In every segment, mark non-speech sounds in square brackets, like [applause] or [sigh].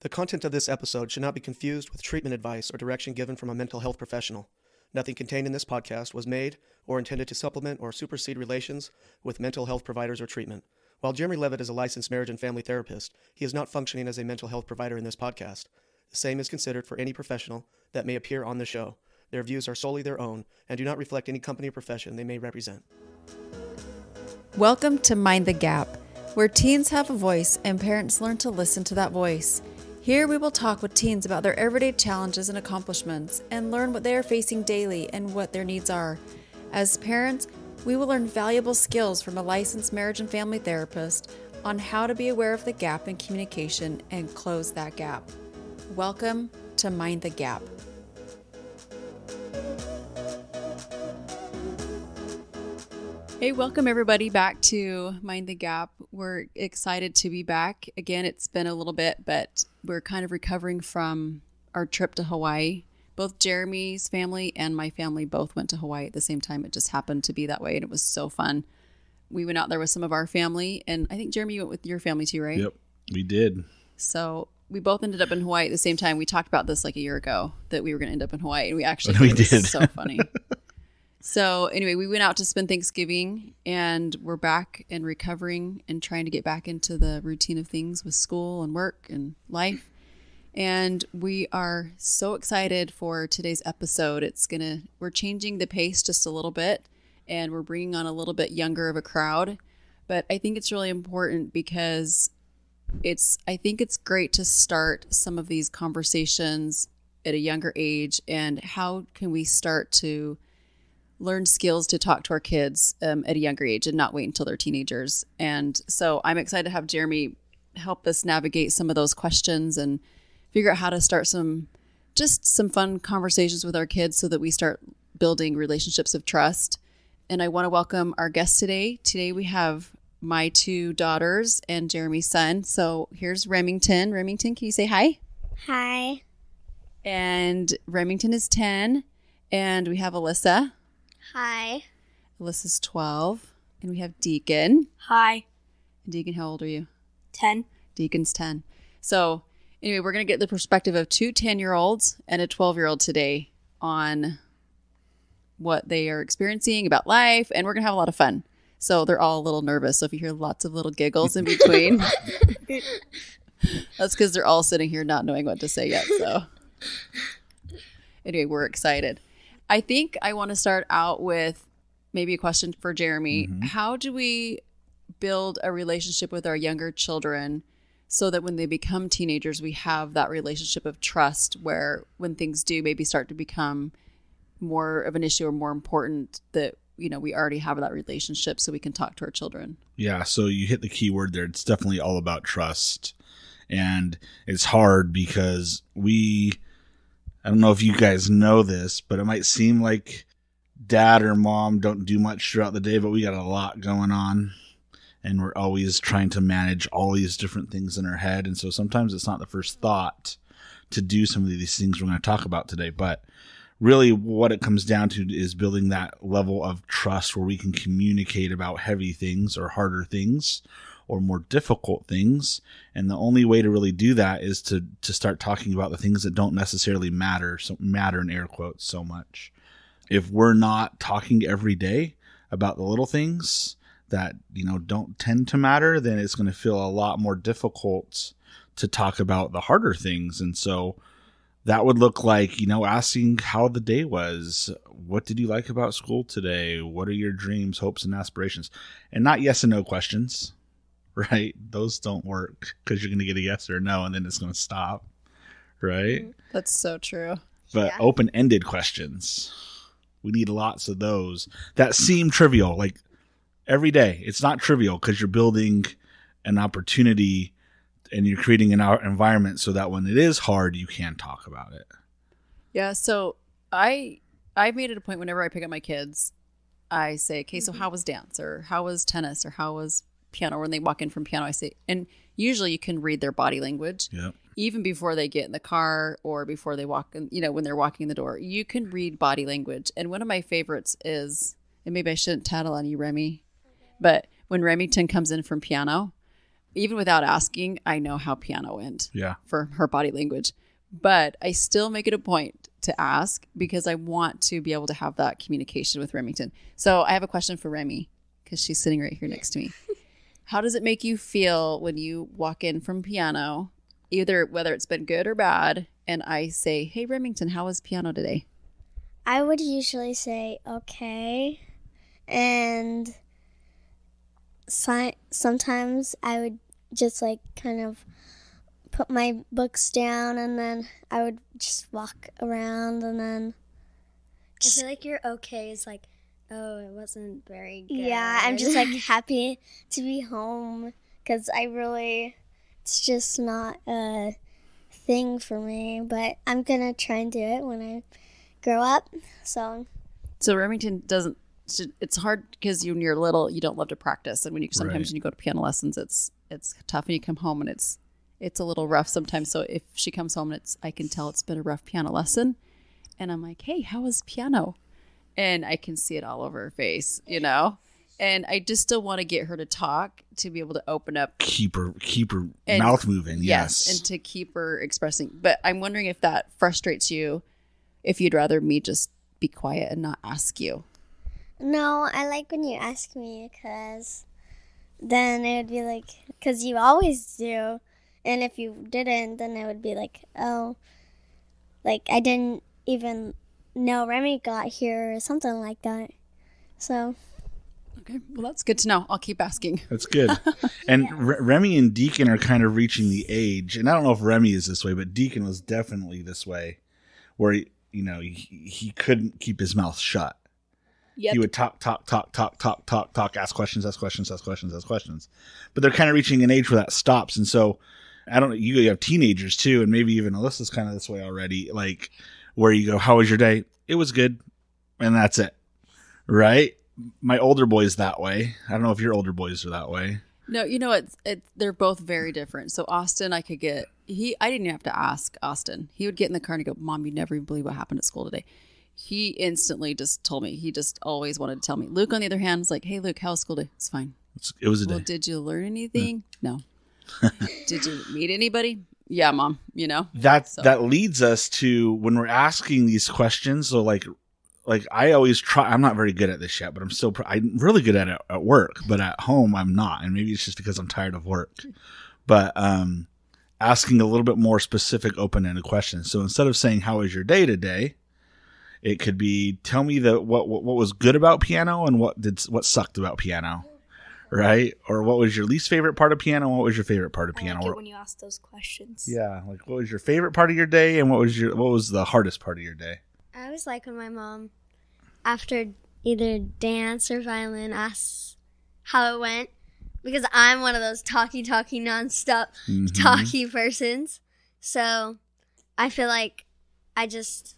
The content of this episode should not be confused with treatment advice or direction given from a mental health professional. Nothing contained in this podcast was made or intended to supplement or supersede relations with mental health providers or treatment. While Jeremy Levitt is a licensed marriage and family therapist, he is not functioning as a mental health provider in this podcast. The same is considered for any professional that may appear on the show. Their views are solely their own and do not reflect any company or profession they may represent. Welcome to Mind the Gap, where teens have a voice and parents learn to listen to that voice. Here we will talk with teens about their everyday challenges and accomplishments and learn what they are facing daily and what their needs are. As parents, we will learn valuable skills from a licensed marriage and family therapist on how to be aware of the gap in communication and close that gap. Welcome to Mind the Gap. Hey, welcome everybody back to Mind the Gap. We're excited to be back. Again, it's been a little bit, but we're kind of recovering from our trip to Hawaii. Both Jeremy's family and my family both went to Hawaii at the same time. It just happened to be that way, and it was so fun. We went out there with some of our family, and I think Jeremy went with your family too, right? Yep, we did. So we both ended up in Hawaii at the same time. We talked about this like a year ago that we were going to end up in Hawaii, and we actually [laughs] We did. It was did. so funny. [laughs] so anyway, we went out to spend Thanksgiving, and we're back and recovering and trying to get back into the routine of things with school and work and life. And we are so excited for today's episode. It's gonna we're changing the pace just a little bit, and we're bringing on a little bit younger of a crowd. But I think it's really important because it's I think it's great to start some of these conversations at a younger age and how can we start to learn skills to talk to our kids um, at a younger age and not wait until they're teenagers and so i'm excited to have jeremy help us navigate some of those questions and figure out how to start some just some fun conversations with our kids so that we start building relationships of trust and i want to welcome our guest today today we have my two daughters and Jeremy's son. So here's Remington. Remington, can you say hi? Hi. And Remington is 10. And we have Alyssa. Hi. Alyssa's 12. And we have Deacon. Hi. And Deacon, how old are you? 10. Deacon's 10. So anyway, we're going to get the perspective of two 10 year olds and a 12 year old today on what they are experiencing about life. And we're going to have a lot of fun. So they're all a little nervous. So if you hear lots of little giggles in between, [laughs] that's because they're all sitting here not knowing what to say yet. So anyway, we're excited. I think I want to start out with maybe a question for Jeremy. Mm-hmm. How do we build a relationship with our younger children so that when they become teenagers, we have that relationship of trust where when things do maybe start to become more of an issue or more important that you know we already have that relationship so we can talk to our children Yeah, so you hit the key word there. It's definitely all about trust. And it's hard because we I don't know if you guys know this, but it might seem like dad or mom don't do much throughout the day, but we got a lot going on. And we're always trying to manage all these different things in our head. And so sometimes it's not the first thought to do some of these things we're going to talk about today. But really what it comes down to is building that level of trust where we can communicate about heavy things or harder things or more difficult things. And the only way to really do that is to to start talking about the things that don't necessarily matter so matter in air quotes so much. If we're not talking every day about the little things that you know don't tend to matter then it's going to feel a lot more difficult to talk about the harder things. And so that would look like you know asking how the day was. What did you like about school today? What are your dreams hopes and aspirations? And not yes and no questions right? Those don't work because you're going to get a yes or a no and then it's going to stop right? That's so true. But Yeah. open-ended questions. We need lots of those that seem trivial like every day. It's not trivial because you're building an opportunity and you're creating an environment so that when it is hard you can talk about it. Yeah, so I I've made it a point whenever I pick up my kids, I say, "Okay, so mm-hmm. how was dance or how was tennis or how was piano?" When they walk in from piano, I say, and usually you can read their body language yep even before they get in the car or before they walk in, you know, when they're walking in the door. You can read body language. And one of my favorites is, and maybe I shouldn't tattle on you, Remi, but when Remington comes in from piano, even without asking, I know how piano went Yeah. for her body language. But I still make it a point to ask because I want to be able to have that communication with Remington. So I have a question for Remi because she's sitting right here next to me. How does it make you feel when you walk in from piano, either whether it's been good or bad, and I say, Hey, Remington, how was piano today? I would usually say okay, and si- sometimes I would just like kind of put my books down, and then I would just walk around, and then I feel like your okay is like, oh, it wasn't very good. yeah, I'm just like [laughs] happy to be home because I really it's just not a thing for me, but I'm gonna try and do it when I grow up. So So Remington doesn't. It's hard because you, when you're little, you don't love to practice, and when you sometimes Right. when you go to piano lessons, it's it's tough, and you come home and it's it's a little rough sometimes. So if she comes home and it's, I can tell it's been a rough piano lesson, and I'm like, hey, how was piano? And I can see it all over her face, you know. And I just still want to get her to talk to be able to open up Keep her keep her And- mouth moving. Yes, Yes. and to keep her expressing. But I'm wondering if that frustrates you, if you'd rather me just be quiet and not ask you. No, I like when you ask me because then it would be like, because you always do. And if you didn't, then it would be like, oh, like I didn't even know Remi got here or something like that. So, Okay, well that's good to know. I'll keep asking. [laughs] That's good. And Re- Remi and Deacon are kind of reaching the age, and I don't know if Remi is this way, but Deacon was definitely this way, where he, you know he, he couldn't keep his mouth shut. Yep. He would talk, talk, talk, talk, talk, talk, talk, ask questions, ask questions, ask questions, ask questions. But they're kind of reaching an age where that stops, and so I don't know. You have teenagers too, and maybe even Alyssa's kind of this way already. Like where you go, "How was your day?" It was good, and that's it, right? My older boy's that way. I don't know if your older boys are that way. No, you know it's it, they're both very different. So Austin, I could get he. I didn't even have to ask Austin. He would get in the car and go, "Mom, you never even believe what happened at school today." He instantly just told me. He just always wanted to tell me. Luke, on the other hand, was like, "Hey, Luke, how was school day? It's fine. It's, it was a Well, day. did you learn anything? [laughs] No. [laughs] did you meet anybody? Yeah, mom. You know. that So- that leads us to when we're asking these questions so like like i always try i'm not very good at this yet but i'm still pr- i'm really good at it at work but at home i'm not and maybe it's just because i'm tired of work but um asking a little bit more specific open-ended questions so instead of saying how was your day today it could be tell me the what what, what was good about piano and what did what sucked about piano right or what was your least favorite part of piano what was your favorite part of I piano like Or- it when you ask those questions. yeah, like what was your favorite part of your day, and what was your what was the hardest part of your day? I always like when my mom, after either dance or violin, asks how it went. Because I'm one of those talky, talky, nonstop Mhm. talky persons. So I feel like I just,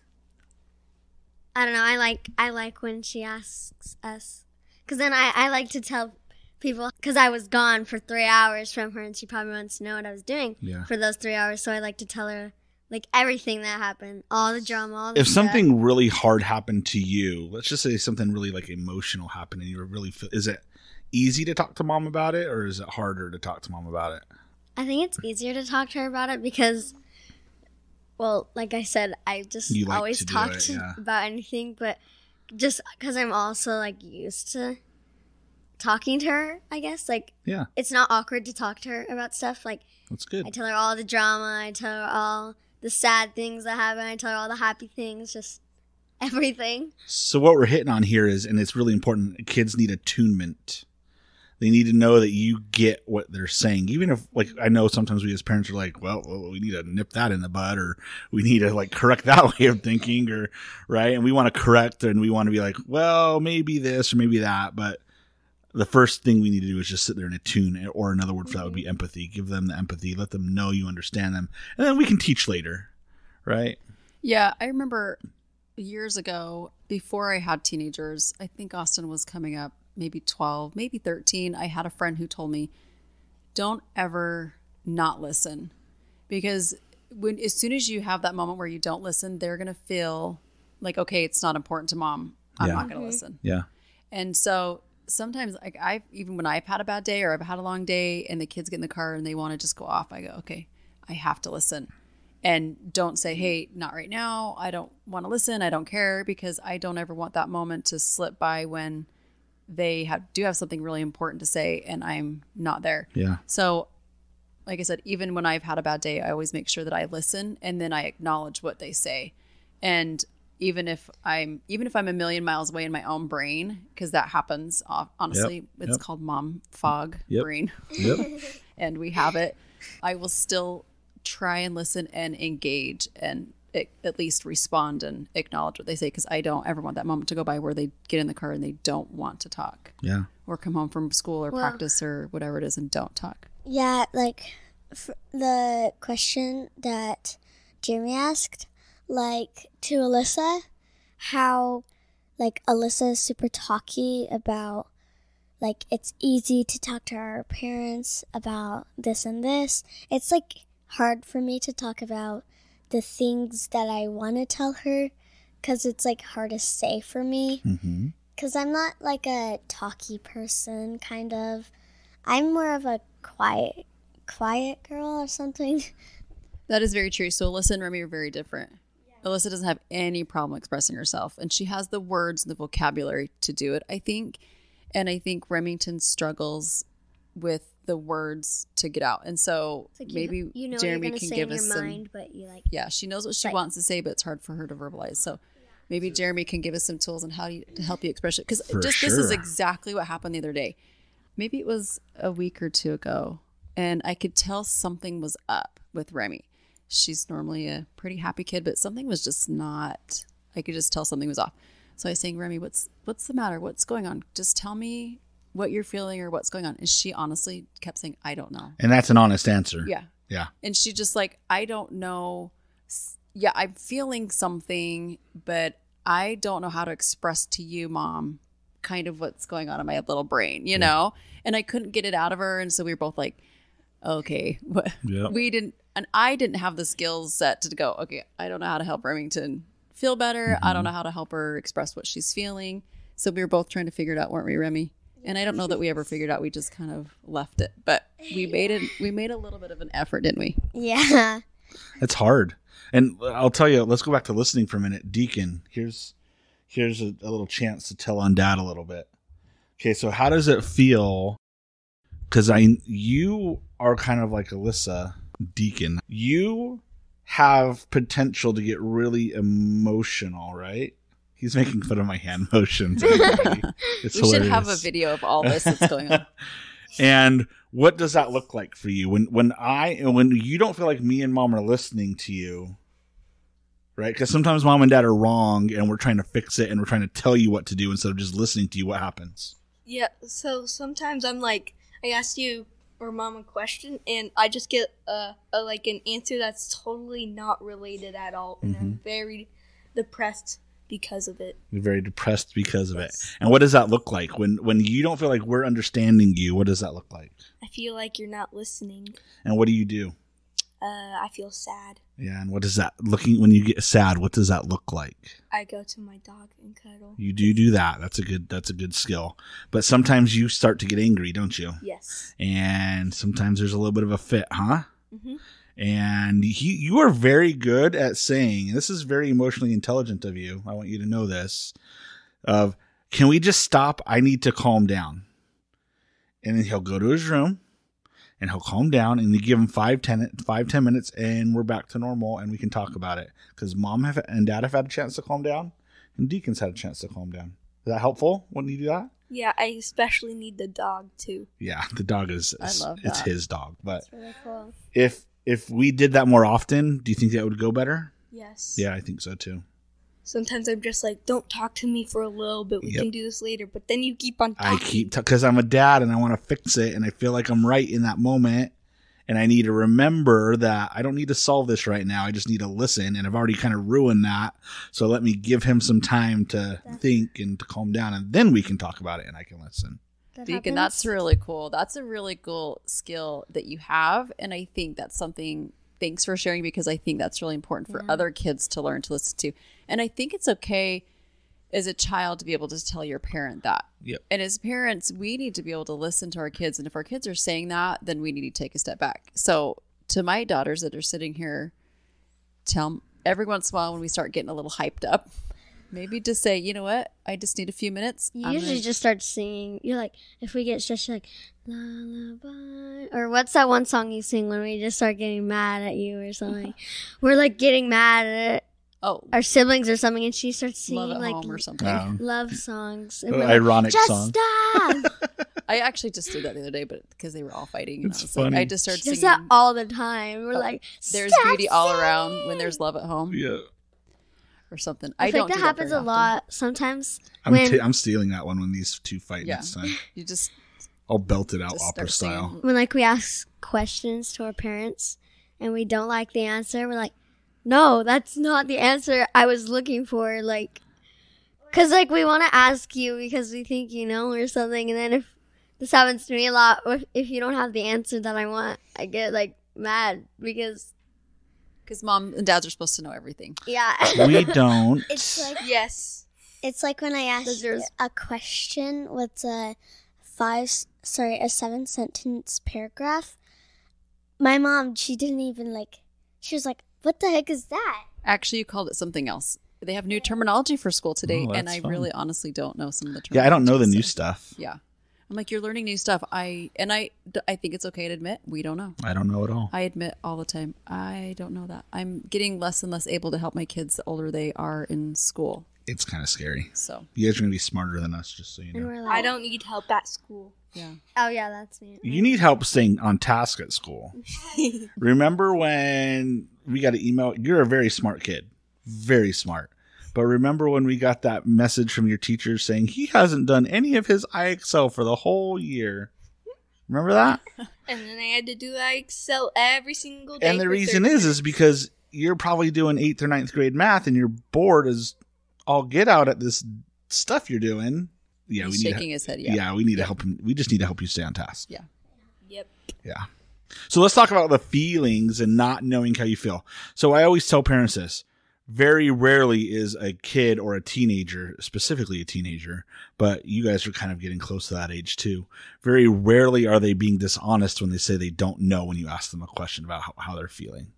I don't know. I like I like when she asks us, because then I I like to tell people because I was gone for three hours from her, and she probably wants to know what I was doing Yeah. for those three hours. So I like to tell her like everything that happened, all the drama, all the If stuff. something really hard happened to you, let's just say something really like emotional happened, and you were really feel, is it easy to talk to mom about it, or is it harder to talk to mom about it? I think it's easier to talk to her about it because, well, like I said, I just like always talk it, yeah. about anything, but just because I'm also like used to talking to her, I guess like Yeah, it's not awkward to talk to her about stuff. Like that's good. I tell her all the drama, I tell her all the sad things that happen, I tell her all the happy things, just [laughs] everything. So what we're hitting on here is, and it's really important. Kids need attunement. They need to know that you get what they're saying, even if, like, I know sometimes we as parents are like, well, well, we need to nip that in the bud, or we need to like correct [laughs] that way of thinking, or right, and we want to correct, and we want to be like, well, maybe this or maybe that, but the first thing we need to do is just sit there and attune, or another word for that would be empathy. Give them the empathy, let them know you understand them, and then we can teach later, right? Yeah, I remember years ago, before I had teenagers, I think Austin was coming up maybe 12, maybe 13. I had a friend who told me, don't ever not listen. Because when as soon as you have that moment where you don't listen, they're going to feel like, okay, it's not important to mom. I'm Yeah. not going to mm-hmm. listen. Yeah. And so sometimes like I've even when I've had a bad day or I've had a long day and the kids get in the car and they want to just go off, I go, okay, I have to listen. And don't say, mm-hmm. hey, not right now. I don't want to listen. I don't care because I don't ever want that moment to slip by when they have do have something really important to say and I'm not there. Yeah. So, like I said, even when I've had a bad day, I always make sure that I listen and then I acknowledge what they say. And even if I'm even if I'm a million miles away in my own brain, because that happens. Honestly, Yep, it's yep. called mom fog Yep. brain, Yep. [laughs] and we have it. I will still try and listen and engage and at least respond and acknowledge what they say because I don't ever want that moment to go by where they get in the car and they don't want to talk yeah. or come home from school or Well- practice or whatever it is and don't talk. Yeah, like f- the question that Jeremy asked, like to Alyssa, how like Alyssa is super talky about like it's easy to talk to our parents about this and this. It's like hard for me to talk about the things that I want to tell her because it's like hard to say for me Mm-hmm. because I'm not like a talky person, kind of. I'm more of a quiet, quiet girl or something. [laughs] That is very true. So Alyssa and Remi are very different. Alyssa doesn't have any problem expressing herself, and she has the words and the vocabulary to do it, I think. And I think Remington struggles with the words to get out. And so like maybe you, you know Jeremy can say give in us your some. mind, but you like Yeah, she knows what she Right. wants to say, but it's hard for her to verbalize. So maybe Jeremy can give us some tools on how you, to help you express it. Because For just this is exactly what happened the other day. Maybe it was a week or two ago, and I could tell something was up with Remi. She's normally a pretty happy kid, but something was just not. I could just tell something was off. So I was saying, Remi, what's what's the matter? What's going on? Just tell me what you're feeling or what's going on. And she honestly kept saying, I don't know. And that's an honest answer. Yeah. Yeah. And she just like, I don't know. Yeah, I'm feeling something, but I don't know how to express to you, mom, kind of what's going on in my little brain, you know? And I couldn't get it out of her. And so we were both like, okay, [laughs] what? Yep. We didn't, and I didn't have the skills set to go, okay, I don't know how to help Remington feel better. I don't mm-hmm. know how to help her express what she's feeling. So we were both trying to figure it out, weren't we, Remi? And I don't know that we ever figured out. We just kind of left it, but we made it. We made a little bit of an effort, didn't we? Yeah. [laughs] It's hard. And I'll tell you, let's go back to listening for a minute. Deacon, here's here's a, a little chance to tell on dad a little bit. Okay, so how does it feel? Because I you are kind of like Alyssa, Deacon. You have potential to get really emotional, right? He's making fun of my hand [laughs] motions. [laughs] It's we should have a video of all this that's going on. [laughs] and what does that look like for you when when I when you don't feel like me and mom are listening to you, right? Because sometimes mom and dad are wrong, and we're trying to fix it, and we're trying to tell you what to do instead of just listening to you. What happens? Yeah, so sometimes I'm like, I ask you or mom a question, and I just get a, a like an answer that's totally not related at all, and I'm mm-hmm. very depressed because of it. You're very depressed because of it. And what does that look like when when you don't feel like we're understanding you? What does that look like? I feel like you're not listening. And what do you do? Uh, I feel sad. Yeah, and what does that looking when you get sad? What does that look like? I go to my dog and cuddle. You do do that. That's a good. That's a good skill. But sometimes you start to get angry, don't you? Yes. and sometimes there's a little bit of a fit, huh? Mhm. And he, you are very good at saying, and this is very emotionally intelligent of you. I want you to know this. Of, can we just stop? I need to calm down. And then he'll go to his room, and he'll calm down, and you give him five, ten, five, ten minutes, and we're back to normal, and we can talk about it. Because mom have, and dad have had a chance to calm down, and Deacon's had a chance to calm down. Is that helpful when you do that? Yeah, I especially need the dog too. Yeah, the dog is, I love it's that. his dog, but really cool. if if we did that more often, do you think that would go better? Yes. Yeah, I think so too. Sometimes I'm just like, don't talk to me for a little bit. We Yep. can do this later. But then you keep on Talking. I talking. keep because I'm a dad and I want to fix it, and I feel like I'm right in that moment, and I need to remember that I don't need to solve this right now. I just need to listen, and I've already kind of ruined that. So let me give him some time to think and to calm down, and then we can talk about it, and I can listen. That Deacon, happens. that's really cool. That's a really cool skill that you have. And I think that's something, thanks for sharing because I think that's really important for mm-hmm. other kids to learn to listen to. And I think it's okay as a child to be able to tell your parent that. Yep. And as parents, we need to be able to listen to our kids. And if our kids are saying that, then we need to take a step back. So, to my daughters that are sitting here, tell every once in a while when we start getting a little hyped up, maybe just say, you know what, I just need a few minutes. You I'm usually gonna- just start singing. You're like, if we get stressed, you're like, lullaby. Or what's that one song you sing when we just start getting mad at you or something? [laughs] We're like getting mad at oh, our siblings or something, and she starts singing love like home or something. Um, love songs. And we're like, ironic just song. stop. [laughs] I actually just did that the other day, but because they were all fighting, It's I was like. I just started she does singing. that all the time. We're Oh, like, There's "Stop beauty all around when there's love at home Yeah. Or something. I, I, think don't that do happens very a often. lot sometimes. I'm, when t- I'm stealing that one when these two fight Yeah. next time. [laughs] You just I'll belt it out opera style. singing. when like we ask questions to our parents and we don't like the answer, we're like, no, that's not the answer I was looking for. Like, cause like we want to ask you because we think you know or something, and then if this happens to me a lot, if, if you don't have the answer that I want, I get like mad because Because mom and dads are supposed to know everything. yeah, [laughs] We don't. It's like Yes. it's like when I ask you a question with a five, sorry, a seven sentence paragraph. My mom, she didn't even like. She was like, "What the heck is that?" Actually, you called it something else. They have new terminology for school today, Oh, and I fun. really honestly don't know some of the terminology. yeah, I don't know the new so- stuff. Yeah. I'm like, you're learning new stuff. I and I, I think it's okay to admit we don't know. I don't know at all. I admit all the time I don't know that. I'm getting less and less able to help my kids the older they are in school. It's kind of scary. So You guys are gonna be smarter than us, just so you know. like, I don't need help at school. yeah, Oh yeah, that's me. You need help staying on task at school. [laughs] remember when we got an email? You're a very smart kid, very smart. But remember when we got that message from your teacher saying he hasn't done any of his IXL for the whole year? Remember that? [laughs] And then I had to do IXL every single day. and the reason is is because you're probably doing eighth or ninth grade math and you're bored as all get out at this stuff you're doing. Yeah, he's we need shaking to, his head. yeah. Yeah. we need to help him. We just need to help you stay on task. Yeah. Yep. Yeah. So let's talk about the feelings and not knowing how you feel. So I always tell parents this. Very rarely is a kid or a teenager, specifically a teenager, but you guys are kind of getting close to that age too. Very rarely are they being dishonest when they say they don't know when you ask them a question about how, how they're feeling.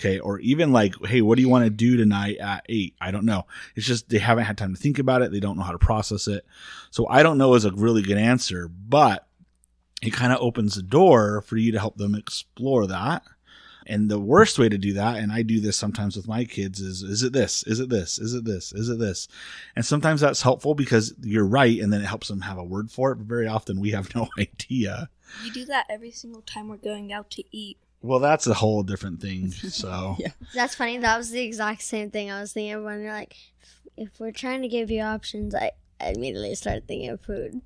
Okay. Or even like, hey, what do you want to do tonight at eight? I don't know. It's just they haven't had time to think about it. They don't know how to process it. So I don't know is a really good answer, but it kind of opens the door for you to help them explore that. And the worst way to do that, and I do this sometimes with my kids, is is it this? Is it this? Is it this? Is it this? And sometimes that's helpful because you're right, and then it helps them have a word for it. But very often we have [laughs] no idea. You do that every single time we're going out to eat. Well, that's a whole different thing. [laughs] So Yeah. That's funny. That was the exact same thing I was thinking when you're like, if we're trying to give you options, I, I immediately started thinking of food.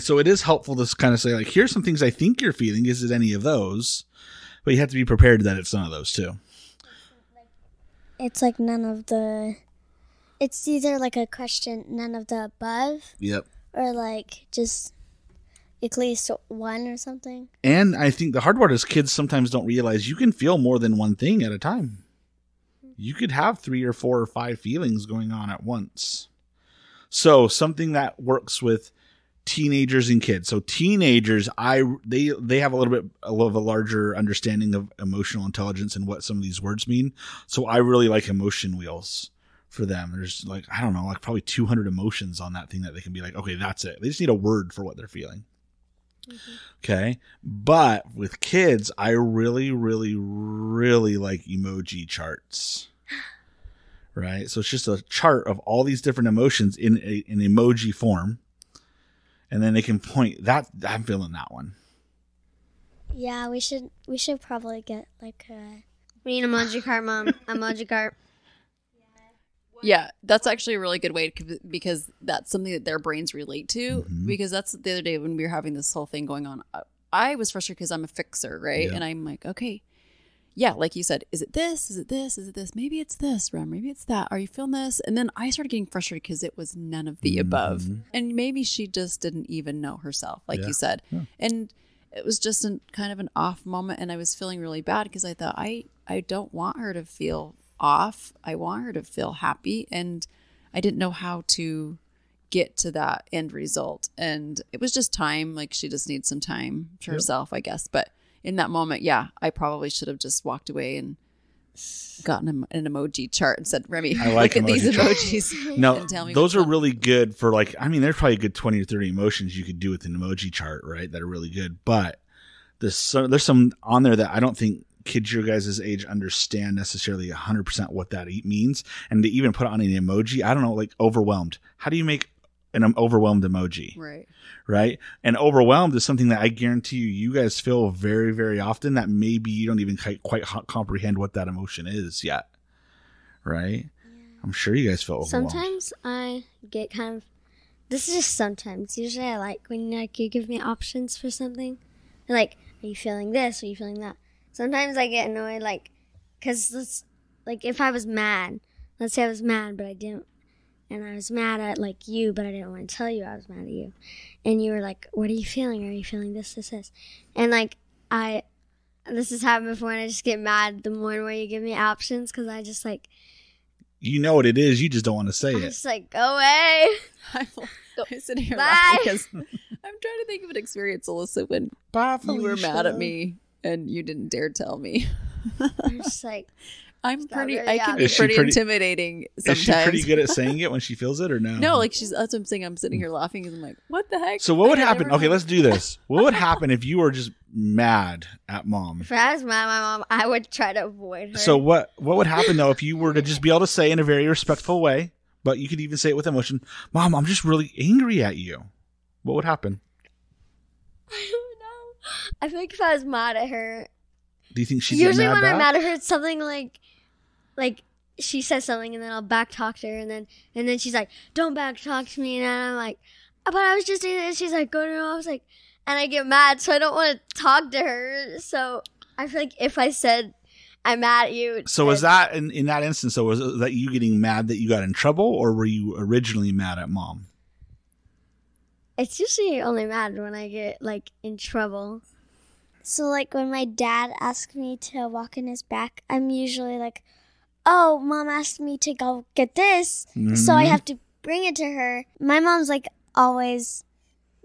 so it is helpful to kind of say like, here's some things I think you're feeling. Is it any of those? But you have to be prepared that it's none of those too. It's like none of the. It's either like a question, none of the above, Yep. or like just at least one or something. And I think the hard part is kids sometimes don't realize you can feel more than one thing at a time. You could have three or four or five feelings going on at once. So something that works with teenagers and kids. So teenagers, I they they have a little bit a little of a larger understanding of emotional intelligence and what some of these words mean. So I really like emotion wheels for them. There's like I don't know, like probably 200 emotions on that thing that they can be like, okay, that's it. They just need a word for what they're feeling. Mm-hmm. Okay. But with kids, I really, really, really like emoji charts. Right. So it's just a chart of all these different emotions in a, an emoji form. And then they can point that I'm feeling that one. Yeah, we should we should probably get like a. We need emoji cart, mom. [laughs] emoji cart. Yeah, that's actually a really good way to, because that's something that their brains relate to. Mhm. Because that's the other day when we were having this whole thing going on. I- I was frustrated because I'm a fixer, right? Yeah. And I'm like, okay, yeah, like you said, is it this? Is it this? Is it this? Maybe it's this, Rem. Maybe it's that. Are you feeling this? And then I started getting frustrated because it was none of the above. Mhm. And maybe she just didn't even know herself, like Yeah. you said. Yeah. And it was just a kind of an off moment and I was feeling really bad because I thought I I don't want her to feel off. I want her to feel happy and I didn't know how to get to that end result. And it was just time. Like she just needs some time to Yep. herself, I guess. But in that moment, yeah, I probably should have just walked away and gotten an, an emoji chart and said, Remi, I like look at these charts." emojis. No, [laughs] and tell me those are one." really good for like. I mean, there's probably a good twenty or thirty emotions you could do with an emoji chart, right? That are really good. But there's some, there's some on there that I don't think kids your guys' age understand necessarily 100 percent what that means, and to even put on an emoji, I don't know, like overwhelmed. How do you make an overwhelmed emoji? Right. right? And overwhelmed is something that I guarantee you, you guys feel very, very often that maybe you don't even quite, quite comprehend what that emotion is yet, right? I'm sure you guys feel overwhelmed. Sometimes I get kind of. This is just sometimes. Usually, I like when like you give me options for something. Like, are you feeling this? Are you feeling that? Sometimes I get annoyed, like, cause let's, like, if I was mad, let's say I was mad, but I didn't, and I was mad at like you, but I didn't want to tell you I was mad at you, and you were like, "What are you feeling? Are you feeling this, this, this?" And like, I, this has happened before, and I just get mad the more and more you give me options, cause I just like, you know what it is, you just don't want to say I'm it. just like, go away. I'm, I'm sitting here Bye. laughing because I'm trying to think of an experience, Alyssa, when you were mad at me and you didn't dare tell me. [laughs] I'm just like, I'm not pretty. very I can be Is she pretty, pretty- intimidating Is she pretty good at [laughs] saying it when she feels it or no? No, like she's. That's what I'm saying. I'm sitting here laughing because I'm like, what the heck? So what would happen? Okay, let's do this. What would happen if you were just mad at mom? if I was mad at my mom, I would try to avoid her. So what what would happen though if you were to just be able to say in a very respectful way, but you could even say it with emotion, "Mom, I'm just really angry at you." What would happen? [laughs] I don't know. I feel like if I was mad at her, Do you think she'd usually get mad when back? I'm mad at her, it's something like, like she says something and then I'll back talk to her and then and then she's like, "Don't back talk to me," and I'm like, "But I was just doing this." She's like, "Go to her." I was like, and I get mad, so I don't want to talk to her. So I feel like if I said, "I'm mad at you," So was that in, in that instance? So was that you getting mad that you got in trouble, or were you originally mad at mom? It's usually only mad when I get like in trouble. So, like, when my dad asks me to walk in his back, I'm usually like, oh, mom asked me to go get this. So I Mhm. have to bring it to her. My mom's like always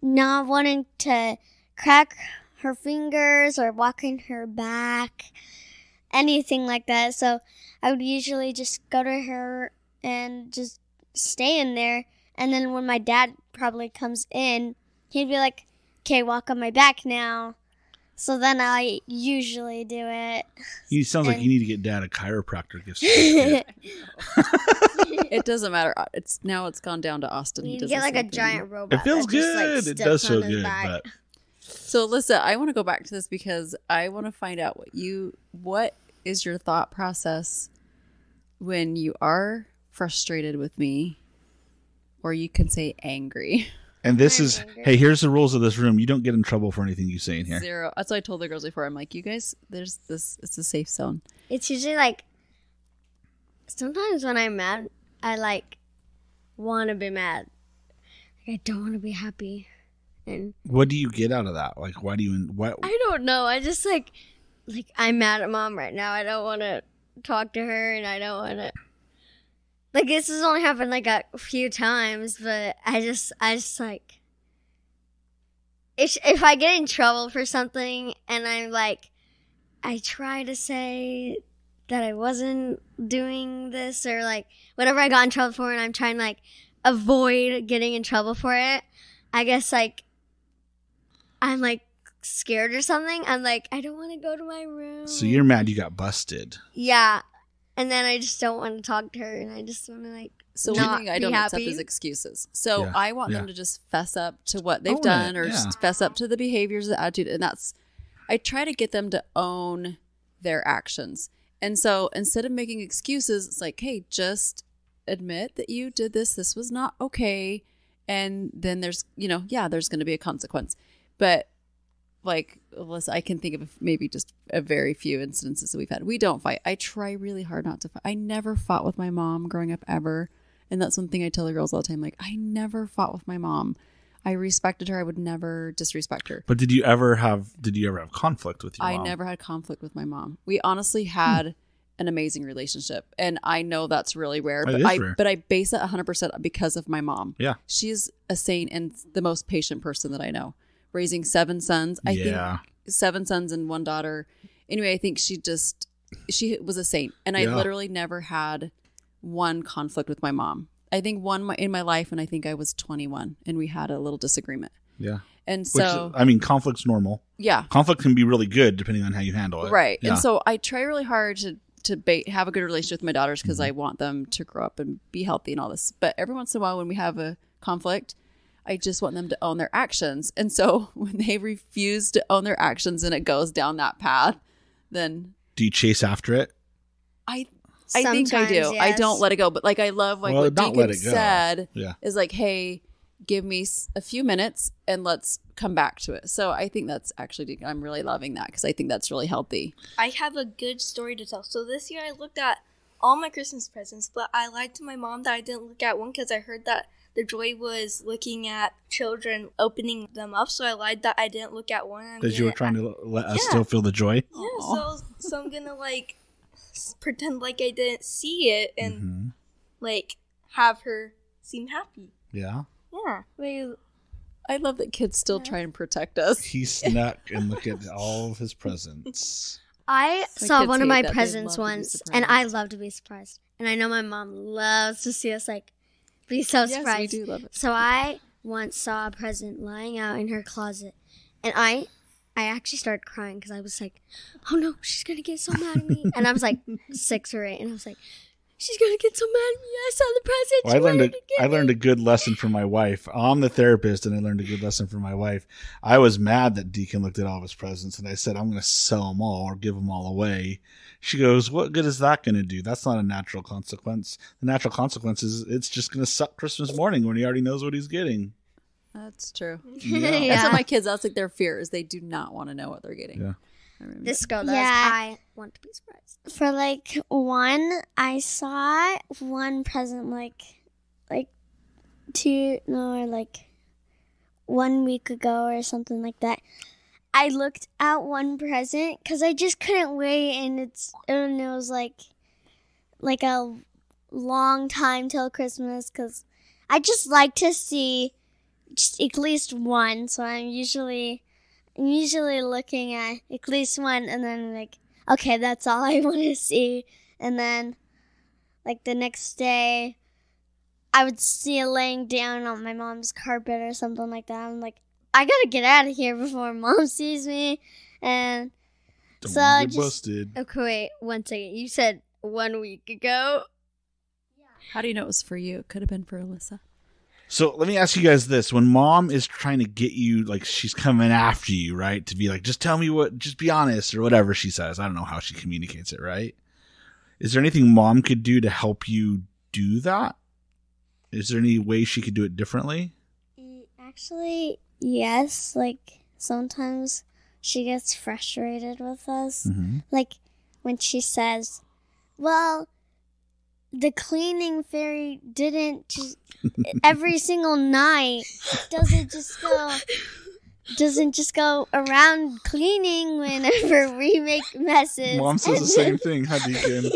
not wanting to crack her fingers or walk in her back, anything like that. So I would usually just go to her and just stay in there. And then when my dad probably comes in, he'd be like, okay, walk on my back now. So then I usually do it. You sounds like And- you need to get dad a chiropractor gift. [laughs] It doesn't matter. It's now it's gone down to Austin. You He does get the like a thing. giant robot. it feels that just, like, good. it does feel good, but So, Alyssa, I want to go back to this because I want to find out what you what is your thought process when you are frustrated with me, or you can say angry. [laughs] and this is hey, here's the rules of this room. You don't get in trouble for anything you say in here. Zero. That's what I told the girls before. I'm like, you guys, there's this. It's a safe zone. It's usually like sometimes when I'm mad, I like want to be mad. Like, I don't want to be happy, and What do you get out of that? Like, why do you? What? I don't know. I just like like I'm mad at mom right now. I don't want to talk to her, and I don't want to. Like this has only happened like a few times, but I just I just like if if I get in trouble for something and I'm like I try to say that I wasn't doing this or like whatever I got in trouble for and I'm trying to like avoid getting in trouble for it. I guess like I'm like scared or something. I'm like I don't want to go to my room. So you're mad you got busted. yeah. And then I just don't want to talk to her and I just want to like So Not one thing I don't accept happy. is excuses. So Yeah, I want yeah. them to just fess up to what they've Own it, done or yeah. just fess up to the behaviors, the attitude, and that's. I try to get them to own their actions, and so instead of making excuses, it's like, hey, just admit that you did this. This was not okay, and then there's, you know, yeah, there's going to be a consequence, but like Alyssa, I can think of maybe just a very few instances that we've had. We don't fight. I try really hard not to fight. I never fought with my mom growing up ever. And that's one thing I tell the girls all the time. Like, I never fought with my mom. I respected her. I would never disrespect her. But did you ever have? Did you ever have conflict with your mom? I mom? never had conflict with my mom. We honestly had an amazing relationship. And I know that's really rare, It but is I rare. but I base it 100% because of my mom. Yeah. She's a saint and the most patient person that I know. Raising seven sons. I yeah. think seven sons and one daughter. Anyway, I think she just she was a saint and I literally never had one conflict with my mom. I think one in my life and I think I was 21 and we had a little disagreement. Yeah. And Which, so I mean, conflict's normal. yeah, Conflict can be really good depending on how you handle it. right. Yeah. And so I try really hard to to ba- have a good relationship with my daughters because Mm-hmm. I want them to grow up and be healthy and all this. But every once in a while when we have a conflict, I just want them to own their actions. And so [laughs] when they refuse to own their actions and it goes down that path, then Do you chase after it? I I think I do. Sometimes, I don't let it go, but like I love like Well, what not Deacon let it go. said Yeah. is like, hey, give me a few minutes and let's come back to it. So I think that's actually I'm really loving that because I think that's really healthy. I have a good story to tell. So this year I looked at all my Christmas presents, but I lied to my mom that I didn't look at one because I heard that the joy was looking at children opening them up. So I lied that I didn't look at one. I'm Because you were gonna- trying to let us Yeah. still feel the joy. Yeah, so so I'm gonna like pretend like I didn't see it and Mhm. like have her seem happy. Yeah. Yeah. Wait, I love that kids still try and protect us. He snuck and look at all of his presents. [laughs] I My saw one of my presents love to be once, and I love to be surprised. And I know my mom loves to see us like be so Yes, we surprised. do love it. So I once saw a present lying out in her closet, and I, I actually started crying because I was like, "Oh no, she's gonna get so mad at me!" and I was like [laughs] six or eight, and I was like, "She's gonna get so mad at me! I saw the present." Well, I learned a, wanted to give I learned a good lesson from my wife. I'm the therapist, and I learned a good lesson from my wife. I was mad that Deacon looked at all of his presents, and I said, "I'm going to sell them all or give them all away." She goes, "What good is that going to do? That's not a natural consequence. The natural consequence is it's just going to suck Christmas morning when he already knows what he's getting." That's true. Yeah. [laughs] That's what my kids. That's like their fear is they do not want to know what they're getting. Yeah. This girl does. Yeah. I want to be surprised. For like one, I saw one present like like two no or like one week ago or something like that. I looked at one present because I just couldn't wait, and it's and it was like like a long time till Christmas because I just like to see at least one. So I'm usually I'm usually looking at at least one, and then like okay, that's all I [laughs] want to see. And then, like the next day, I would see it laying down on my mom's carpet or something like that. I'm like, I gotta get out of here before mom [laughs] sees me. And Don't So get just- busted. Okay, wait one second. You said one week ago. Yeah. How do you know it was for you? It could have been for Alyssa. So let me ask you guys this: When mom is trying to get you, like she's coming after you, right? To be like, just tell me what, just be honest, or whatever she says. I don't know how she communicates it, right? Is there anything mom could do to help you do that? Is there any way she could do it differently? Mm, actually, yes, like sometimes she gets frustrated with us. Mm-hmm. like when she says, "Well, the cleaning fairy didn't just every [laughs] single night doesn't just go doesn't just go around cleaning whenever [laughs] we make messes." Mom says the same thing, huh, [laughs] [laughs] oh Deacon?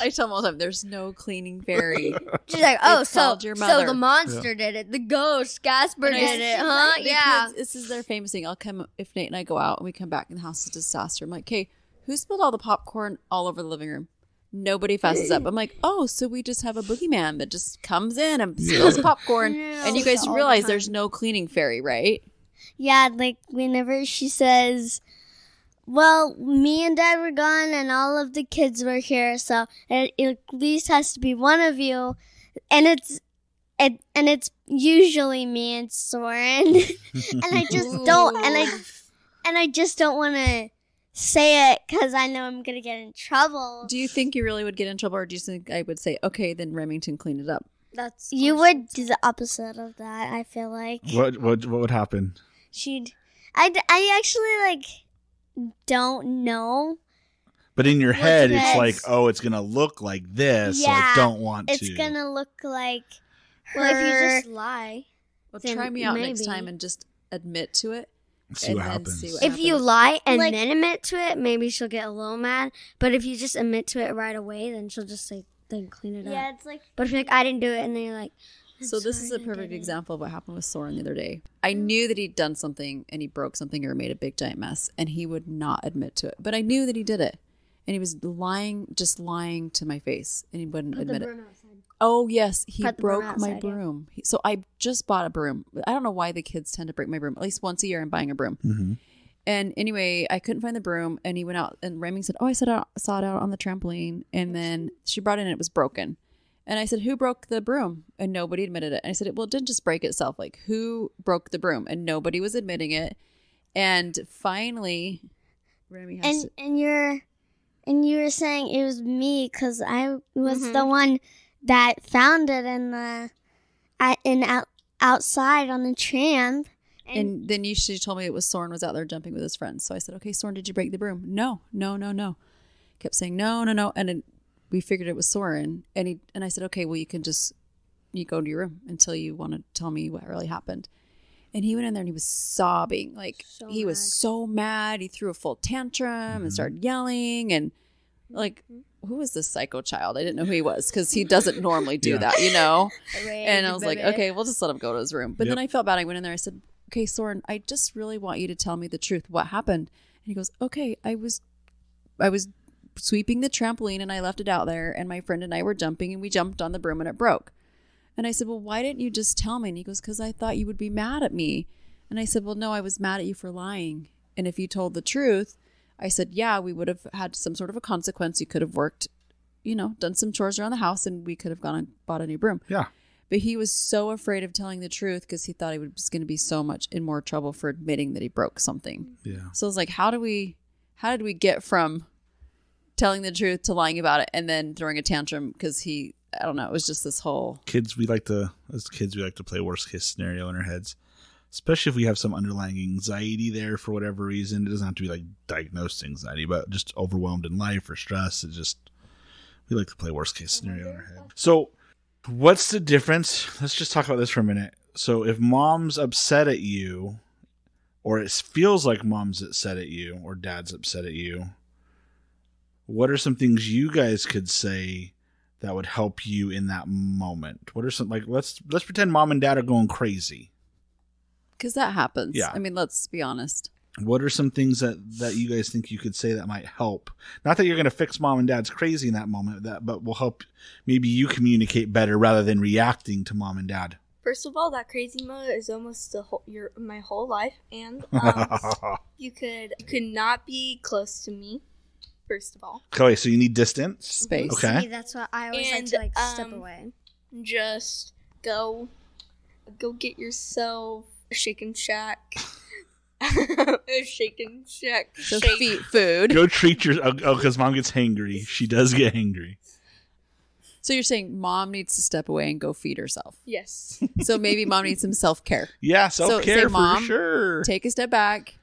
I tell them all the time, there's no cleaning fairy. She's like, oh, It's so called your so mother. the monster did it. The ghost, Casper And I did said, it, huh? The Yeah. this is their famous thing. I'll come if Nate and I go out and we come back and the house is a disaster. I'm like, okay, who spilled all the popcorn all over the living room? Nobody fesses up. I'm like, oh, so we just have a boogeyman that just comes in and spills popcorn. and you guys all the realize time. there's no cleaning fairy, right? Yeah, like whenever she says, "Well, me and Dad were gone, and all of the kids were here, so it, it at least has to be one of you," and it's it and it's usually me and Soren, [laughs] and I just don't, and I and I just don't want to say it because I know I'm gonna get in trouble. Do you think you really would get in trouble, or do you think I would say, okay, then Remington clean it up? That's you would do the opposite of that. I feel like What what what would happen? she'd. I I actually like don't know. But in your head, it's like, oh, it's gonna look like this. so I don't want It's to. It's gonna look like her. Well, if you just lie, Well, try me out next time and just admit to it. See what happens. see what If you lie and Like- then admit to it, maybe she'll get a little mad. But if you just admit to it right away, then she'll just like then clean it Yeah, up. it's like But if you're like, I didn't do it, and then you're like, So this is a perfect example of what happened with Soren the other day. I mm-hmm. knew that he'd done something and he broke something or made a big giant mess and he would not admit to it. But I knew that he did it. And he was lying, just lying to my face and he wouldn't Put the admit it. broom outside. Oh yes, he Put the broom broke my broom. He- So I just bought a broom. I don't know why the kids tend to break my broom. At least once a year, I'm buying a broom. hmm And anyway, I couldn't find the broom, and he went out. And Remi said, "Oh, I saw it out, saw it out on the trampoline." And then she brought it in, and it was broken. And I said, "Who broke the broom?" And nobody admitted it. And I said, "Well, it didn't just break itself. Like, who broke the broom?" And nobody was admitting it. And finally, Remi has and to, and you're and you were saying it was me because I was Mhm. the one that found it in the at in out outside on the tram. And then you she told me it was Soren was out there jumping with his friends. So I said, "Okay, Soren, did you break the broom?" No, no, no, no. Kept saying no, no, no, and then we figured it was Soren. And he and I said, "Okay, well you can just you go to your room until you want to tell me what really happened." And he went in there and he was sobbing, like So he was so mad. He threw a full tantrum and mm-hmm. started yelling and like. Mm-hmm. Who was this psycho child? I didn't know who he was because he [laughs] doesn't normally do Yeah. that, you know. And I was like, baby. okay, we'll just let him go to his room. But then I felt bad. I went in there. I said, okay, Soren, I just really want you to tell me the truth. What happened? And he goes, okay, I was, I was sweeping the trampoline and I left it out there, and my friend and I were jumping, and we jumped on the broom and it broke. And I said, well, why didn't you just tell me? And he goes, because I thought you would be mad at me. And I said, well, no, I was mad at you for lying. And if you told the truth, I said, yeah, we would have had some sort of a consequence. You could have worked, you know, done some chores around the house, and we could have gone and bought a new broom. Yeah. But he was so afraid of telling the truth because he thought he was going to be so much in more trouble for admitting that he broke something. Yeah. So I was like, how do we, how did we get from telling the truth to lying about it and then throwing a tantrum because he, I don't know, it was just this whole. Kids, we like to, as kids, we like to play worst case scenario in our heads, especially if we have some underlying anxiety there for whatever reason. It doesn't have to be like diagnosed anxiety, but just overwhelmed in life or stress. It just, we like to play worst case scenario in our head. So, what's the difference? Let's just talk about this for a minute. So, if mom's upset at you, or it feels like mom's upset at you, or dad's upset at you, what are some things you guys could say that would help you in that moment? What are some like let's let's pretend mom and dad are going crazy. Because that happens. Yeah. I mean, let's be honest. What are some things that that you guys think you could say that might help? Not that you're going to fix mom and dad's crazy in that moment, that but will help maybe you communicate better rather than reacting to mom and dad. First of all, that crazy mode is almost the whole your my whole life, and um, [laughs] you could you could not be close to me. First of all, okay, so you need distance. Space. Okay. See, that's what I always like to like step um, away. just go go get yourself a shaken shack. [laughs] a shaken shack. So shake. feet food. Go treat your oh because mom gets hangry. She does get hangry. So you're saying mom needs to step away and go feed herself. Yes. [laughs] So maybe mom needs some self care. Yeah, So, self say, care for "Mom, sure. take a step back.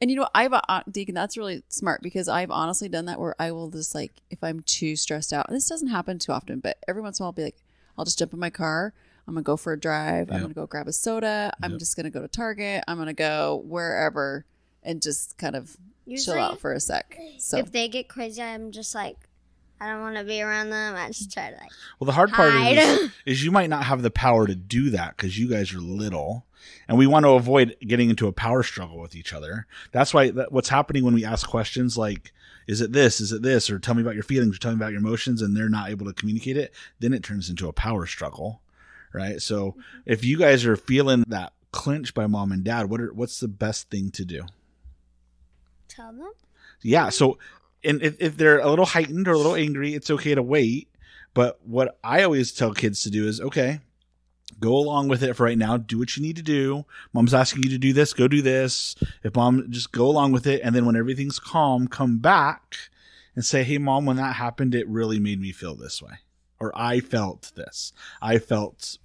And you know. I've uh, Deacon, that's really smart because I've honestly done that where I will just like if I'm too stressed out. And this doesn't happen too often, but every once in a while I'll be like, I'll just jump in my car. I'm gonna go for a drive. I'm gonna go grab a soda. I'm just gonna go to Target. I'm gonna go wherever and just kind of Usually, chill out for a sec. So if they get crazy, I'm just like, I don't want to be around them. I just try to like, Well, the hard part is, [laughs] is you might not have the power to do that because you guys are little, and we want to avoid getting into a power struggle with each other. That's why that, what's happening when we ask questions like, "Is it this? Is it this?" or "Tell me about your feelings," or "Tell me about your emotions," and they're not able to communicate it, then it turns into a power struggle, right? So mm-hmm. if you guys are feeling that clinch by mom and dad, what are what's the best thing to do? tell them. Yeah. So, mm-hmm. and if, if they're a little heightened or a little angry, it's okay to wait. But what I always tell kids to do is, okay, go along with it for right now. Do what you need to do. Mom's asking you to do this. Go do this. If mom, just go along with it. And then when everything's calm, come back and say, hey, mom, when that happened, it really made me feel this way. Or I felt this. I felt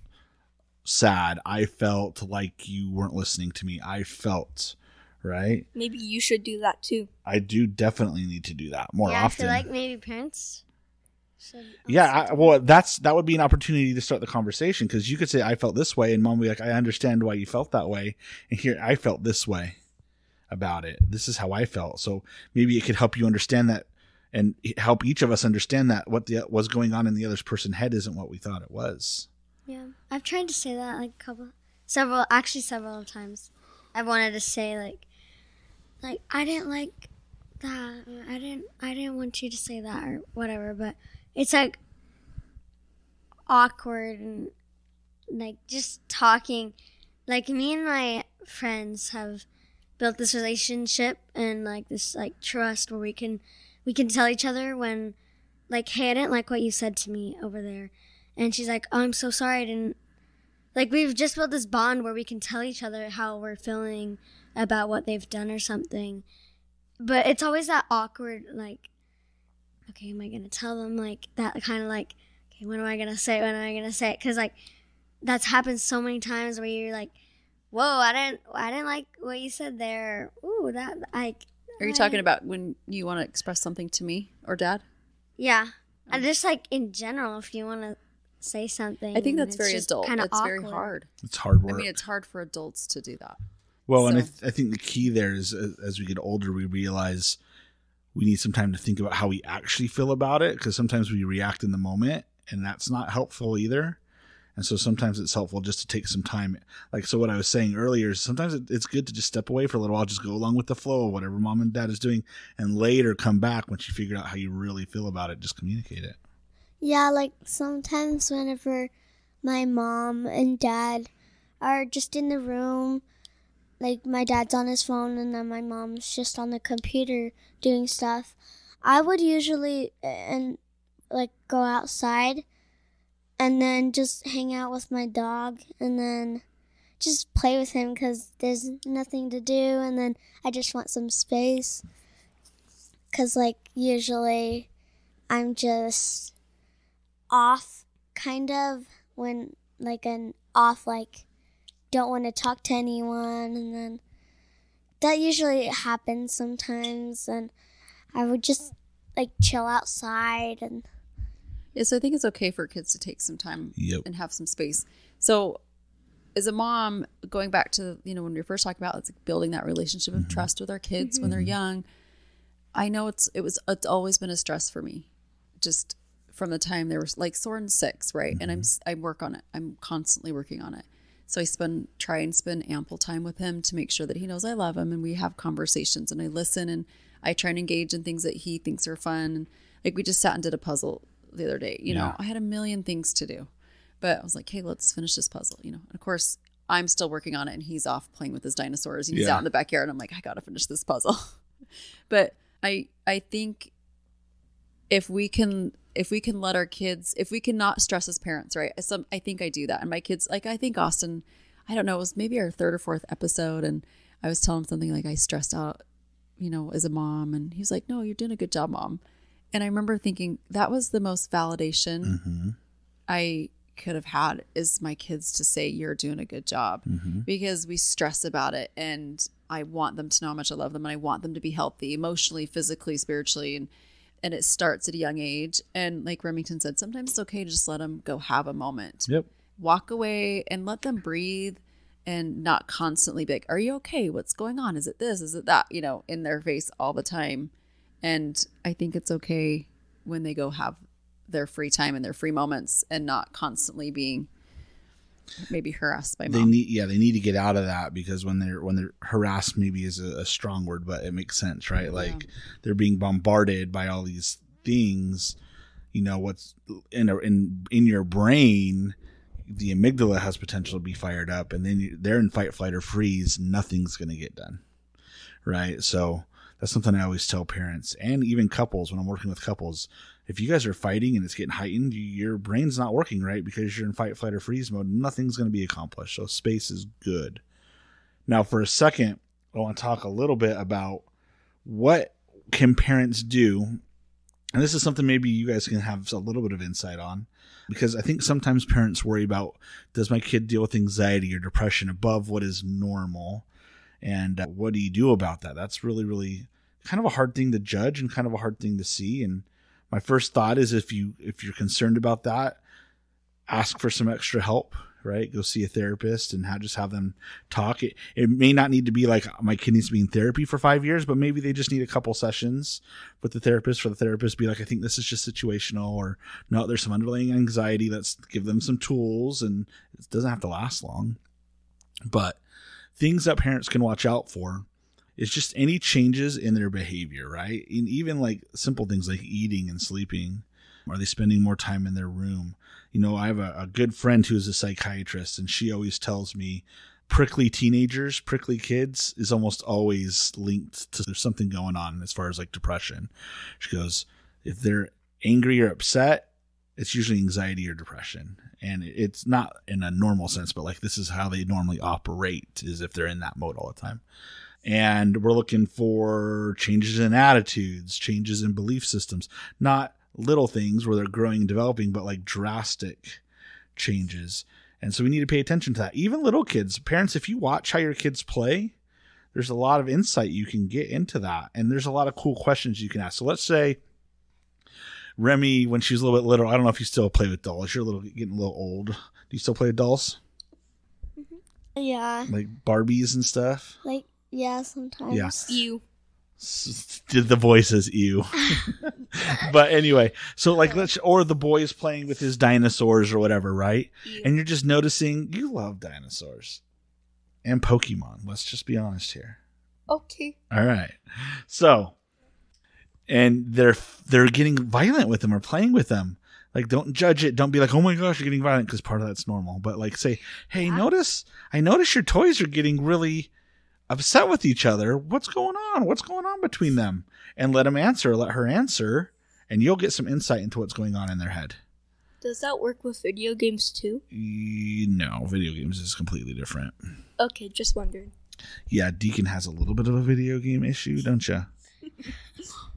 sad. I felt like you weren't listening to me. I felt, right? Maybe you should do that too. I do definitely need to do that more yeah, often. I feel like maybe parents should. yeah, I, well, that's that would be an opportunity to start the conversation because you could say I felt this way, and mom would be like, I understand why you felt that way, and here I felt this way, about it. This is how I felt. So maybe it could help you understand that and help each of us understand that what the, was going on in the other person's head isn't what we thought it was. Yeah, I've tried to say that like a couple, several, actually several times. I've wanted to say like, like I didn't like that. I didn't, I didn't want you to say that or whatever. But it's like awkward and like just talking. Like me and my friends have built this relationship and like this like trust where we can we can tell each other when like hey i didn't like what you said to me over there. And she's like oh i'm so sorry i didn't like we've just built this bond where we can tell each other how we're feeling about what they've done or something. But it's always that awkward like okay am i gonna tell them like that kind of like okay when am i gonna say it when am i gonna say? It because like that's happened so many times where you're like whoa i didn't i didn't like what you said there. Ooh that like Are you talking about when you want to express something to me or dad? Yeah. And just like in general, if you want to say something. I think that's very adult. kinda It's very hard. It's hard work. I mean, it's hard for adults to do that. Well, and I, So- th- I think the key there is uh, as we get older, we realize we need some time to think about how we actually feel about it because sometimes we react in the moment and that's not helpful either. And so sometimes it's helpful just to take some time. Like, so what I was saying earlier is sometimes it, it's good to just step away for a little while, just go along with the flow of whatever mom and dad is doing, and later come back once you figure out how you really feel about it, just communicate it. Yeah, like sometimes whenever my mom and dad are just in the room, like my dad's on his phone and then my mom's just on the computer doing stuff, I would usually and like go outside and then just hang out with my dog and then just play with him cuz there's nothing to do and then I just want some space. Cuz like usually I'm just off kind of when like an off like don't want to talk to anyone and then that usually happens sometimes and I would just like chill outside and Yeah, so I think it's okay for kids to take some time Yep. and have some space. So, as a mom, going back to you know when we were first talking about it's like building that relationship of mm-hmm. trust with our kids when they're mm-hmm. young. I know it's it was it's always been a stress for me, just from the time there was like Soren six, right? And I'm mm-hmm. I work on it. I'm constantly working on it. So I spend try and spend ample time with him to make sure that he knows I love him and we have conversations and I listen and I try and engage in things that he thinks are fun. And like we just sat and did a puzzle the other day. You know, I had a million things to do, but I was like, hey, let's finish this puzzle. You know, and of course I'm still working on it and he's off playing with his dinosaurs and he's Yeah. out in the backyard. And I'm like, I gotta finish this puzzle. [laughs] but I I think if we can if we can let our kids if we cannot stress as parents right some i think i do that and my kids like i think austin i don't know it was maybe our third or fourth episode and i was telling him something like i stressed out you know as a mom and he was like no you're doing a good job mom and i remember thinking that was the most validation Mm-hmm. i could have had is my kids to say you're doing a good job Mm-hmm. because we stress about it and I want them to know how much I love them and I want them to be healthy emotionally, physically, spiritually and and it starts at a young age and like Remington said sometimes it's okay to just let them go have a moment. Yep. Walk away and let them breathe and not constantly be like, "Are you okay? What's going on? Is it this? Is it that?" you know, in their face all the time. And I think it's okay when they go have their free time and their free moments and not constantly being maybe harassed by mom. They need, yeah, they need to get out of that because when they're when they're harassed, maybe is a, a strong word, but it makes sense, right? Like they're being bombarded by all these things. You know what's in a, in in your brain. The amygdala has potential to be fired up, and then you, they're in fight, flight, or freeze. Nothing's going to get done, right? So that's something I always tell parents and even couples when I'm working with couples. If you guys are fighting and it's getting heightened, your brain's not working right because you're in fight, flight, or freeze mode. Nothing's going to be accomplished. So space is good. Now, for a second, I want to talk a little bit about what can parents do, and this is something maybe you guys can have a little bit of insight on, because I think sometimes parents worry about does my kid deal with anxiety or depression above what is normal, and uh, what do you do about that? That's really, really kind of a hard thing to judge and kind of a hard thing to see. And my first thought is if you if you're concerned about that, ask for some extra help right? Go see a therapist and have, just have them talk. It, it may not need to be like my kid needs to be in therapy for five years, but maybe they just need a couple sessions with the therapist for the therapist be like, I think this is just situational or no, there's some underlying anxiety. Let's give them some tools and it doesn't have to last long. But things that parents can watch out for is just any changes in their behavior, right? And even like simple things like eating and sleeping. Are they spending more time in their room? you know, I have a, a good friend who's a psychiatrist, and she always tells me prickly teenagers, prickly kids is almost always linked to there's something going on as far as like depression. She goes, if they're angry or upset, it's usually anxiety or depression. And it's not in a normal sense, but like this is how they normally operate is if they're in that mode all the time. And we're looking for changes in attitudes, changes in belief systems, not little things where they're growing and developing, but like drastic changes. And so we need to pay attention to that. Even little kids, parents, if you watch how your kids play, there's a lot of insight you can get into that. And there's a lot of cool questions you can ask. So let's say Remi, when she was a little bit little, I don't know if you still play with dolls. You're a little getting a little old. Do you still play with dolls? Yeah. Like Barbies and stuff? Like yeah, sometimes. Yeah. You. did the voices ew [laughs] but anyway so like let's or the boy is playing with his dinosaurs or whatever right Ew. and you're just noticing you love dinosaurs and pokemon let's just be honest here Okay. all right so and they're they're getting violent with them or playing with them like don't judge it don't be like oh my gosh you're getting violent because part of that's normal but like say hey notice i notice your toys are getting really upset with each other. What's going on? What's going on between them? And let him answer, let her answer, and you'll get some insight into what's going on in their head. Does that work with video games too? E- No, video games is completely different. Okay, just wondering. Yeah, Deacon has a little bit of a video game issue, don't you? [laughs]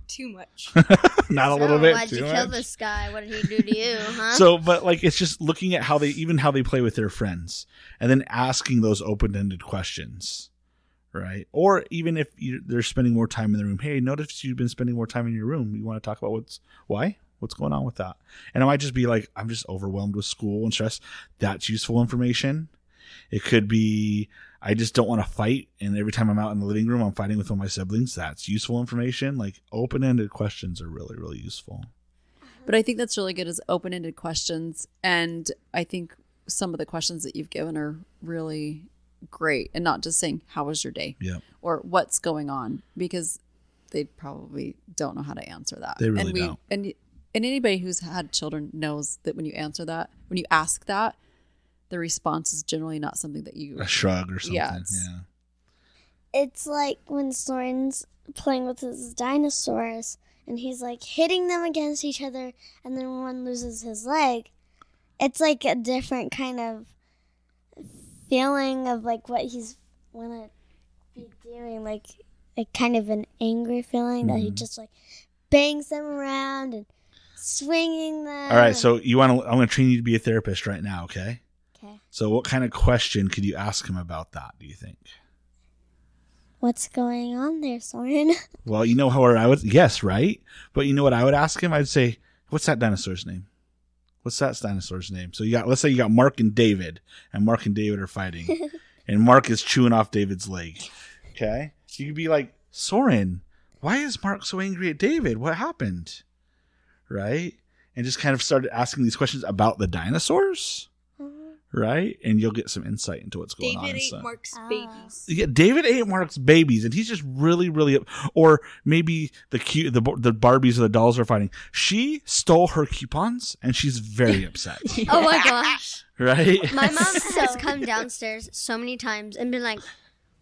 Too much. [laughs] Not a So, little bit Why'd too you kill this guy? What did he do to you? [laughs] Huh? So, but like it's just looking at how they even how they play with their friends, and then asking those open-ended questions, right? Or even if they're spending more time in the room, hey, notice you've been spending more time in your room. You want to talk about what's why? What's going on with that? And it might just be like I'm just overwhelmed with school and stress. That's useful information. It could be I just don't want to fight, and every time I'm out in the living room, I'm fighting with one of my siblings. That's useful information. Like open-ended questions are really, really useful. But I think that's really good as open ended questions. And I think some of the questions that you've given are really great and not just saying, How was your day? Yeah. or what's going on because they probably don't know how to answer that. They really and we, don't. And and anybody who's had children knows that when you answer that, when you ask that, the response is generally not something that you. A shrug or something. Yeah, Yeah. it's- It's like when Soren's playing with his dinosaurs and he's like hitting them against each other and then one loses his leg. It's like a different kind of feeling of like what he's wanna be doing, like like kind of an angry feeling that he Mhm. just like bangs them around and swinging them. All right, so you want to? I'm going to train you to be a therapist right now. Okay. okay, So, what kind of question could you ask him about that? Do you think? what's going on there, Soren? [laughs] Well, you know how I would. Yes, right. But you know what I would ask him? I'd say, "What's that dinosaur's name? What's that dinosaur's name?" So you got, let's say you got Mark and David, and Mark and David are fighting, [laughs] and Mark is chewing off David's leg. Okay, so you could be like, Soren, why is Mark so angry at David? What happened? Right, and just kind of started asking these questions about the dinosaurs. Right, and you'll get some insight into what's going on. David ate inside. Mark's Ah. babies. Yeah, David ate Mark's babies, and he's just really, really, or maybe the cute, the the Barbies or the dolls are fighting. She stole her coupons, and she's very [laughs] upset. oh [laughs] my gosh. right? My mom [laughs] has come downstairs so many times and been like,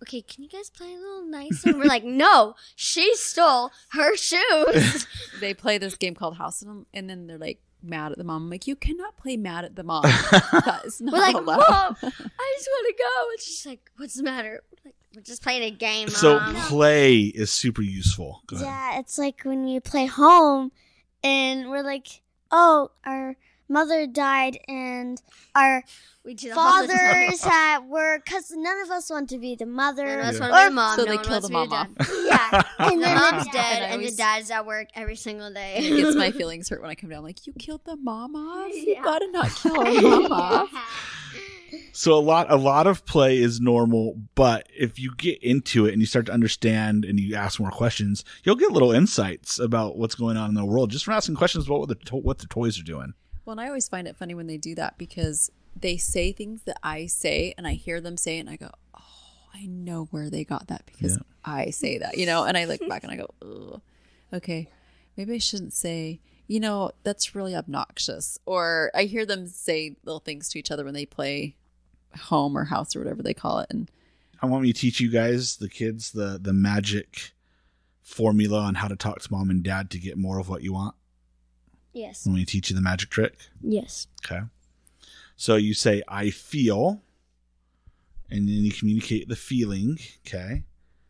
okay, can you guys play a little nicer? And we're like, no, she stole her shoes. They play this game called House of them, and then they're like mad at the mom. I'm like, you cannot play mad at the mom. [laughs] that is not we're like, allowed. mom, [laughs] I just want to go. And she's like, what's the matter? We're like, we're just playing a game, so mom. play is super useful. Go ahead. Yeah, it's like when you play home and we're like, oh, our mother died and our We that all the time. fathers at work because none of us want to be the mother. None of us Yeah. want to be Or- the mom. So no they one kill the mom off. [laughs] Yeah, and The then mom's it- dead, And I and the dad's at work every single It day. gets my [laughs] feelings hurt when I come down. Like, you killed the mom off. You Yeah. gotta not [laughs] kill our mom off. So a lot a lot of play is normal, but if you get into it and you start to understand and you ask more questions, you'll get little insights about what's going on in the world just from asking questions about what the to- what the toys are doing. Well, and I always find it funny when they do that because they say things that I say and I hear them say it and I go, oh, I know where they got that because Yeah. I say that, you know, and I look back and I go, Ugh, okay, maybe I shouldn't say, you know, that's really obnoxious. Or I hear them say little things to each other when they play home or house or whatever they call it. And I want me to teach you guys, the kids, the the magic formula on how to talk to mom and dad to get more of what you want. Yes, Let me teach you the magic trick. yes, Okay. So you say, I feel, and then you communicate the feeling, okay,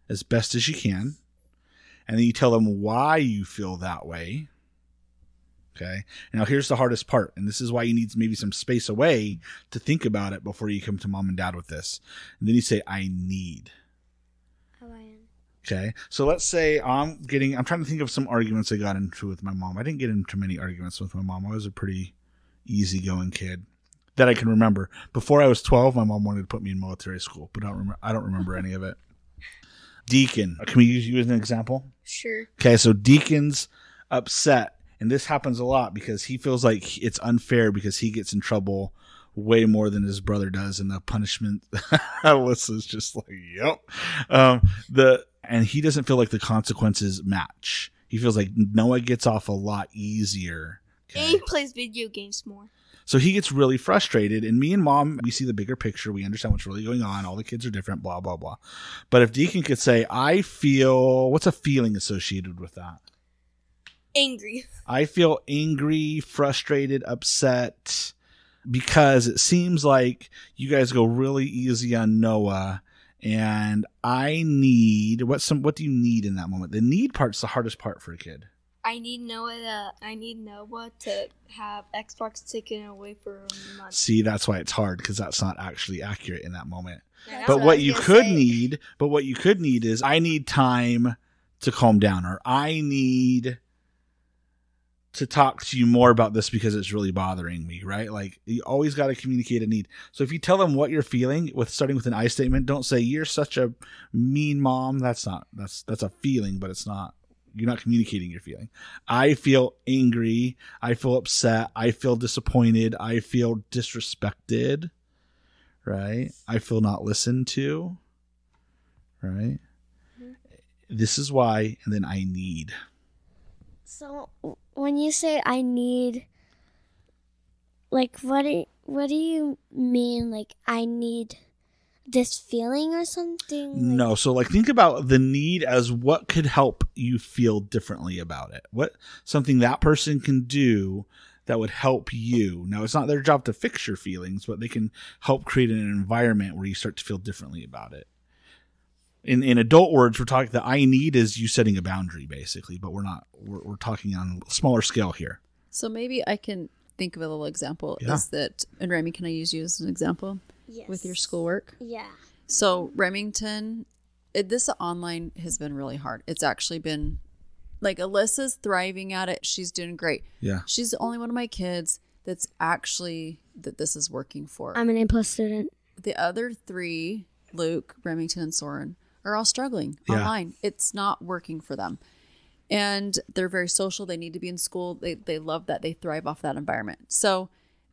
as best as you can. And then you tell them why you feel that way. Okay. Now here's the hardest part, and this is why you need maybe some space away to think about it before you come to mom and dad with this. And then you say, I need. Okay. So let's say I'm getting, I'm trying to think of some arguments I got into with my mom. I didn't get into many arguments with my mom. I was a pretty easygoing kid that I can remember. Before I was 12, my mom wanted to put me in military school, but I don't remember, I don't remember any of it. Deacon. Can we use you as an example? Sure. Okay. So Deacon's upset. And this happens a lot because he feels like it's unfair because he gets in trouble way more than his brother does. And the punishment, [laughs] Alyssa's just like, yep. Um, the, and he doesn't feel like the consequences match. He feels like Noah gets off a lot easier. And he plays video games more. So he gets really frustrated. And me and mom, we see the bigger picture. We understand what's really going on. All the kids are different, blah, blah, blah. But if Deacon could say, I feel, what's a feeling associated with that? Angry. I feel angry, frustrated, upset because it seems like you guys go really easy on Noah and I need what some what do you need in that moment? The need part's the hardest part for a kid. I need Noah to I need Noah to have Xbox taken away for a month. See, that's why it's hard because that's not actually accurate in that moment. That's but what what you could say. need, but what you could need is I need time to calm down or I need to talk to you more about this because it's really bothering me, right? Like you always got to communicate a need. So if you tell them what you're feeling with starting with an I statement, don't say you're such a mean mom. That's not that's that's a feeling, but it's not you're not communicating your feeling. I feel angry, I feel upset, I feel disappointed, I feel disrespected, right? I feel not listened to, right? Mm-hmm. This is why, and then I need. So when you say I need, like what do what do you mean? Like I need this feeling or something? Like, No, so like think about the need as what could help you feel differently about it. What something that person can do that would help you. Now it's not their job to fix your feelings, but they can help create an environment where you start to feel differently about it. In in adult words, we're talking the I need is you setting a boundary basically, but we're not we're, we're talking on a smaller scale here. so maybe I can think of a little example Yeah. is that, and Remi, can I use you as an example Yes. with your schoolwork? Yeah. So Remington, it, this online has been really hard. It's actually been like Alyssa's thriving at it. She's doing great. Yeah. She's the only one of my kids that's actually that this is working for. I'm an A plus student. the other three, Luke, Remington, and Soren, are all struggling Yeah. online. It's not working for them. And they're very social. They need to be in school. They they love that. They thrive off that environment. So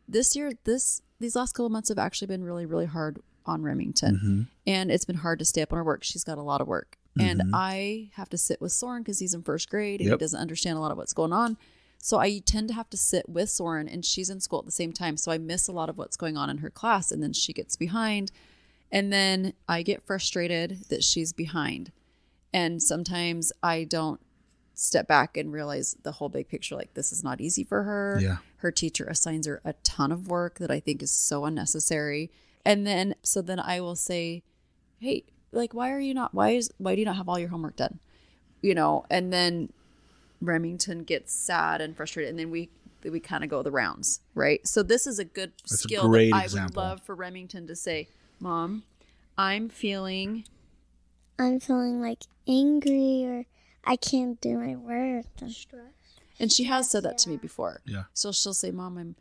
this year, this these last couple of months have actually been really, really hard on Remington. Mm-hmm. And it's been hard to stay up on her work. She's got a lot of work. And I have to sit with Soren because he's in first grade and Yep. he doesn't understand a lot of what's going on. So I tend to have to sit with Soren and she's in school at the same time. So I miss a lot of what's going on in her class and then she gets behind. And then I get frustrated that she's behind. And sometimes I don't step back and realize the whole big picture like this is not easy for her. Yeah. Her teacher assigns her a ton of work that I think is so unnecessary. And then so then I will say, "Hey, like why are you not why is why do you not have all your homework done?" You know, and then Remington gets sad and frustrated and then we we kind of go the rounds, right? So this is a good That's a skill great that I example. would love for Remington to say, "Mom, I'm feeling I'm feeling like angry or I can't do my work. And she has said that to me before. Yeah. So she'll say, "Mom, I'm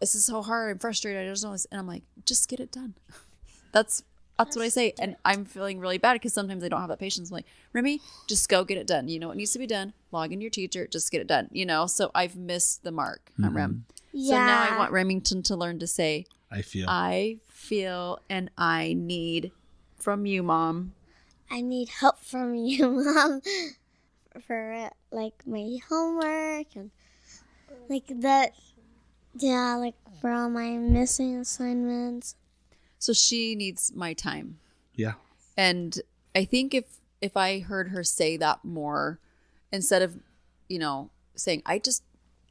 this is so hard. I'm frustrated. I just don't." And I'm like, "Just get it done." [laughs] That's that's what I say, and I'm feeling really bad because sometimes I don't have that patience. I'm like, Remi, just go get it done. You know what needs to be done. Log in your teacher. Just get it done. You know. So I've missed the mark on Rem. Yeah. So now I want Remington to learn to say, I feel. "I feel and I need from you, Mom." I need help from you, [laughs] mom, for uh, like my homework and like that. Yeah, like for all my missing assignments. So she needs my time. yeah. and i think if if i heard her say that more instead of you know saying i just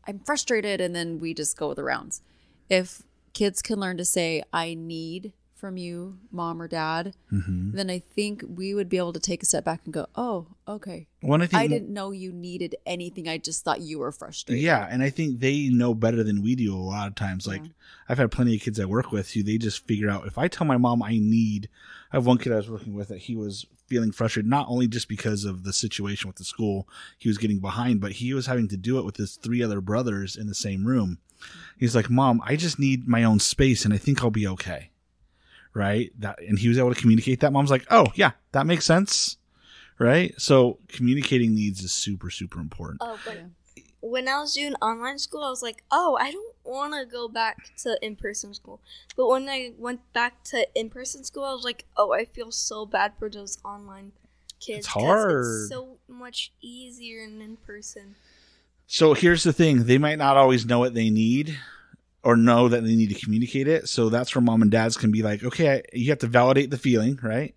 i'm frustrated and then we just go the rounds if kids can learn to say i need from you mom or dad mm-hmm. then i think we would be able to take a step back and go oh okay One, I think. i didn't know you needed anything i just thought you were frustrated Yeah, and I think they know better than we do a lot of times. Like I've had plenty of kids I work with who they just figure out if I tell my mom I need I have one kid I was working with that he was feeling frustrated not only just because of the situation with the school, he was getting behind, but he was having to do it with his three other brothers in the same room. He's like, "Mom, I just need my own space and I think I'll be okay." Right? That and he was able to communicate that. Mom's like, "Oh, yeah, that makes sense." Right? So, communicating needs is super super important. Oh, but when I was doing online school, I was like, oh, I don't want to go back to in person school. But when I went back to in person school, I was like, oh, I feel so bad for those online kids. It's 'cause hard. It's so much easier in in person. So here's the thing they might not always know what they need or know that they need to communicate it. So that's where mom and dads can be like, okay, I- you have to validate the feeling, right?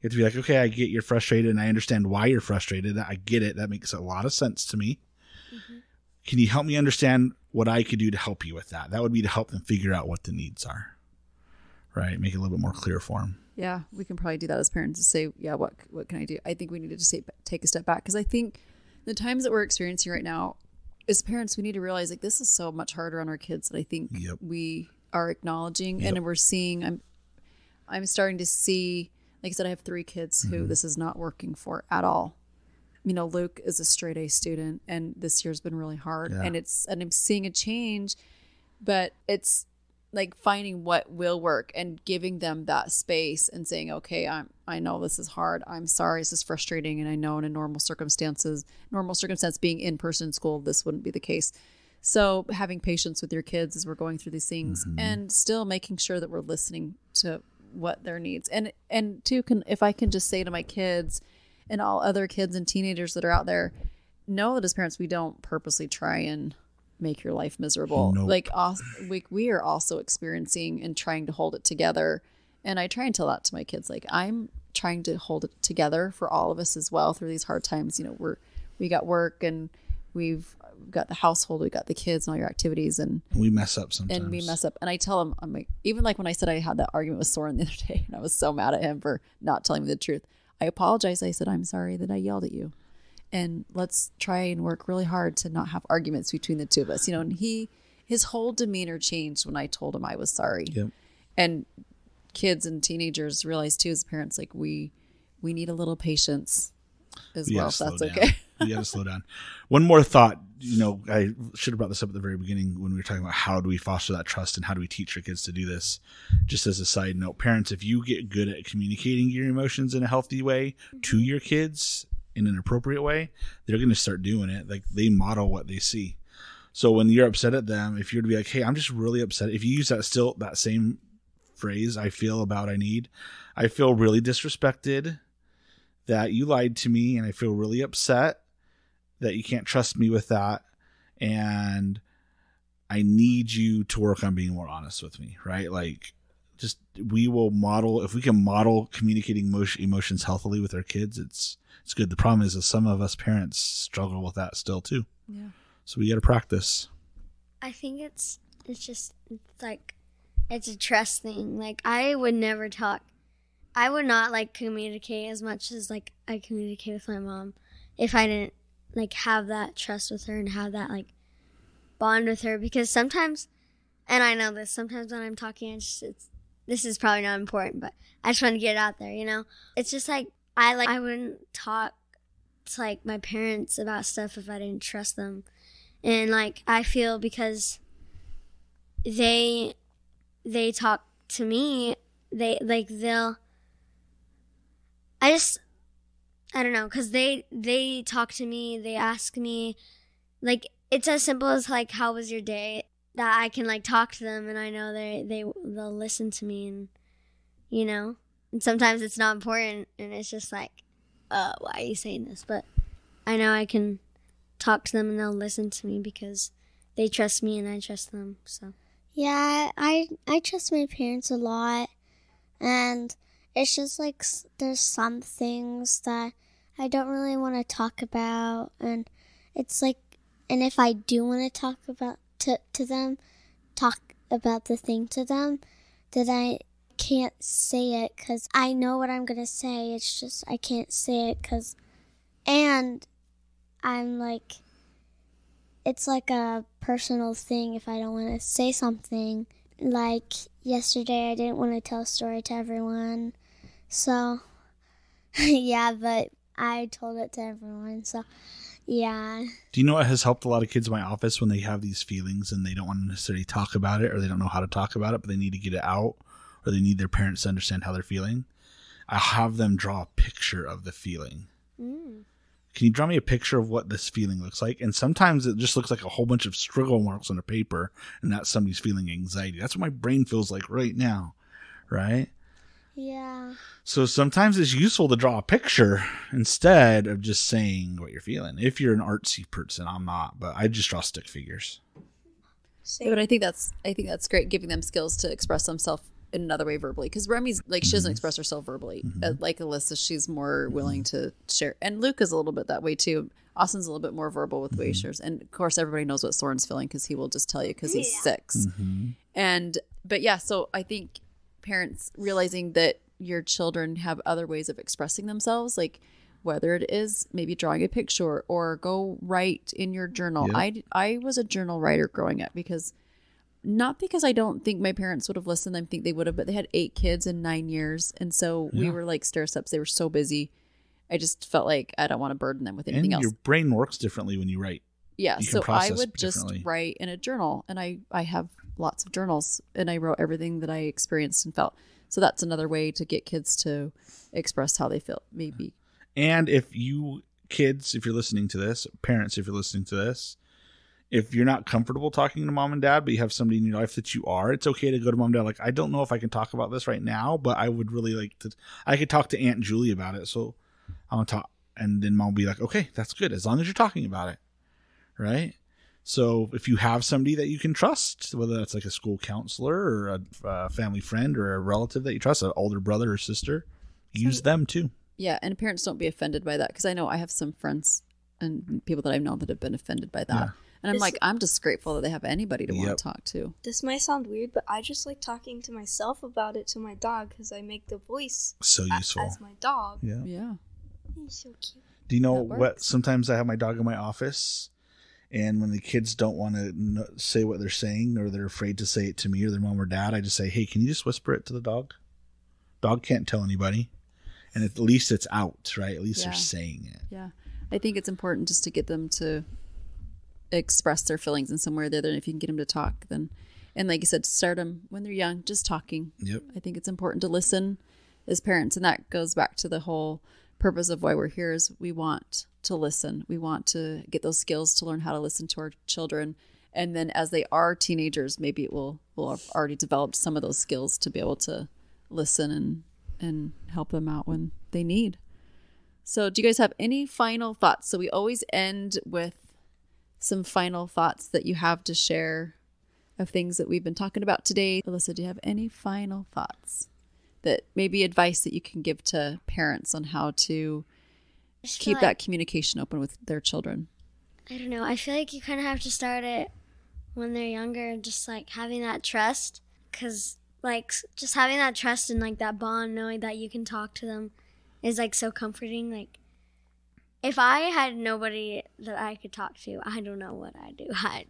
You have to be like, okay, I get you're frustrated and I understand why you're frustrated. I get it. That makes a lot of sense to me. Mm-hmm. Can you help me understand what I could do to help you with that? That would be to help them figure out what the needs are, right? Make it a little bit more clear for them. Yeah, we can probably do that as parents to say, yeah, what what can I do? I think we need to say, take a step back because I think the times that we're experiencing right now, as parents, we need to realize like this is so much harder on our kids that I think Yep. we are acknowledging Yep. and we're seeing. I'm I'm starting to see, like I said, I have three kids Mm-hmm. who this is not working for at all. You know, Luke is a straight A student, and this year's been really hard, Yeah. and it's and I'm seeing a change, but it's like finding what will work and giving them that space and saying okay i'm i know this is hard. I'm sorry. This is frustrating. And i know in a normal circumstances normal circumstance being in person school this wouldn't be the case. So having patience with your kids as we're going through these things mm-hmm. and still making sure that we're listening to what their needs. And and two can if i can just say to my kids and all other kids and teenagers that are out there know that as parents we don't purposely try and make your life miserable Nope. like we, we are also experiencing and trying to hold it together and i try and tell that to my kids like i'm trying to hold it together for all of us as well through these hard times you know we're we got work and we've got the household we got the kids and all your activities and We mess up sometimes. and we mess up. And I tell them, I'm like, even like when I said I had that argument with Soren the other [laughs] day, and I was so mad at him for not telling me the truth. I apologize. I said, I'm sorry that I yelled at you. And let's try and work really hard to not have arguments between the two of us. You know, and he, his whole demeanor changed when I told him I was sorry. Yep. And kids and teenagers realize too, as parents, like we, we need a little patience as We well. gotta So that's down. okay. [laughs] we got to slow down. One more thought. You know, I should have brought this up at the very beginning when we were talking about how do we foster that trust and how do we teach our kids to do this. Just as a side note, parents, if you get good at communicating your emotions in a healthy way to your kids in an appropriate way, they're going to start doing it. Like they model what they see. So when you're upset at them, if you're to be like, "Hey, I'm just really upset," if you use that still that same phrase, "I feel about I need," I feel really disrespected that you lied to me, and I feel really upset that you can't trust me with that, and I need you to work on being more honest with me, right? Like, just we will model if we can model communicating emotion, emotions healthily with our kids. It's it's good. The problem is that some of us parents struggle with that still too. Yeah. So we got to practice. I think it's it's just it's like it's a trust thing. Like I would never talk. I would not like communicate as much as like I communicate with my mom if I didn't like have that trust with her and have that like bond with her because sometimes, and I know this, sometimes when I'm talking, I just, it's, this is probably not important, but I just want to get it out there, you know? It's just like, I like, I wouldn't talk to like my parents about stuff if I didn't trust them. And like, I feel because they, they talk to me, they, like, they'll, I just, I don't know, cause they, they talk to me, they ask me, like, it's as simple as like, how was your day? That I can like talk to them and I know they, they, they'll listen to me and, you know, and sometimes it's not important and it's just like, uh, why are you saying this? But I know I can talk to them and they'll listen to me because they trust me and I trust them. So Yeah, I I trust my parents a lot, and it's just like there's some things that I don't really want to talk about, and it's like, and if I do want to talk about to to them, talk about the thing to them, that I can't say it because I know what I'm gonna say. It's just I can't say it because, and I'm like it's like a personal thing if I don't want to say something. Like yesterday, I didn't want to tell a story to everyone. So, [laughs] yeah, but I told it to everyone. So, yeah. Do you know what has helped a lot of kids in my office when they have these feelings and they don't want to necessarily talk about it or they don't know how to talk about it, but they need to get it out or they need their parents to understand how they're feeling? I have them draw a picture of the feeling. mm. Can you draw me a picture of what this feeling looks like? And sometimes it just looks like a whole bunch of scribble marks on a paper, and that's somebody's feeling anxiety. That's what my brain feels like right now, right? Yeah. So sometimes it's useful to draw a picture instead of just saying what you're feeling. If you're an artsy person, I'm not, but I just draw stick figures. Yeah, but I think that's I think that's great, giving them skills to express themselves in another way verbally. Because Remi's like she doesn't mm-hmm. express herself verbally. Mm-hmm. Uh, like Alyssa, she's more mm-hmm. willing to share, and Luke is a little bit that way too. Austin's a little bit more verbal with the way he shares, and of course, everybody knows what Soren's feeling because he will just tell you because he's 6 And but yeah, so I think parents realizing that your children have other ways of expressing themselves, like whether it is maybe drawing a picture or go write in your journal. Yep. I I was a journal writer growing up because not because I don't think my parents would have listened. I think they would have, but they had eight kids in nine years, and so we were like stair steps. They were so busy. I just felt like I don't want to burden them with anything and else. your brain works differently when you write. Yeah, so I would just write in a journal, and I I have lots of journals, and I wrote everything that I experienced and felt. So that's another way to get kids to express how they feel. Maybe And if you kids, if you're listening to this, parents, if you're listening to this, if you're not comfortable talking to mom and dad, but you have somebody in your life that you are, it's okay to go to mom and dad. Like, I don't know if I can talk about this right now, but I would really like to. I could talk to Aunt Julie about it. So I want to talk. And then mom will be like, okay, that's good. As long as you're talking about it. Right. So if you have somebody that you can trust, whether that's like a school counselor or a, a family friend or a relative that you trust, an older brother or sister, use them too. yeah, and parents don't be offended by that because I know I have some friends and people that I've known that have been offended by that, Yeah. and I'm This- like, I'm just grateful that they have anybody to Yep. want to talk to. This might sound weird, but I just like talking to myself about it to my dog because I make the voice So a- useful. as my dog. Yeah. Yeah, He's so cute. Do you know what? Sometimes I have my dog in my office, and when the kids don't want to say what they're saying, or they're afraid to say it to me or their mom or dad, I just say, "Hey, can you just whisper it to the dog?" Dog can't tell anybody, and at least it's out, right? At least Yeah. they're saying it. yeah. I think it's important just to get them to express their feelings in some way or the other. And if you can get them to talk, then and like you said, start them when they're young, just talking. Yep. I think it's important to listen as parents, and that goes back to the whole purpose of why we're here is we want to listen. We want to get those skills to learn how to listen to our children. And then as they are teenagers, maybe it will will have already developed some of those skills to be able to listen and and help them out when they need. So do you guys have any final thoughts? So we always end with some final thoughts that you have to share of things that we've been talking about today. Alyssa, do you have any final thoughts that maybe advice that you can give to parents on how to I keep like- that communication open with their children? I don't know. I feel like you kind of have to start it when they're younger, just like having that trust. Because, like, just having that trust and, like, that bond, knowing that you can talk to them is, like, so comforting. Like, if I had nobody that I could talk to, I don't know what [laughs] I'd do. [laughs] I,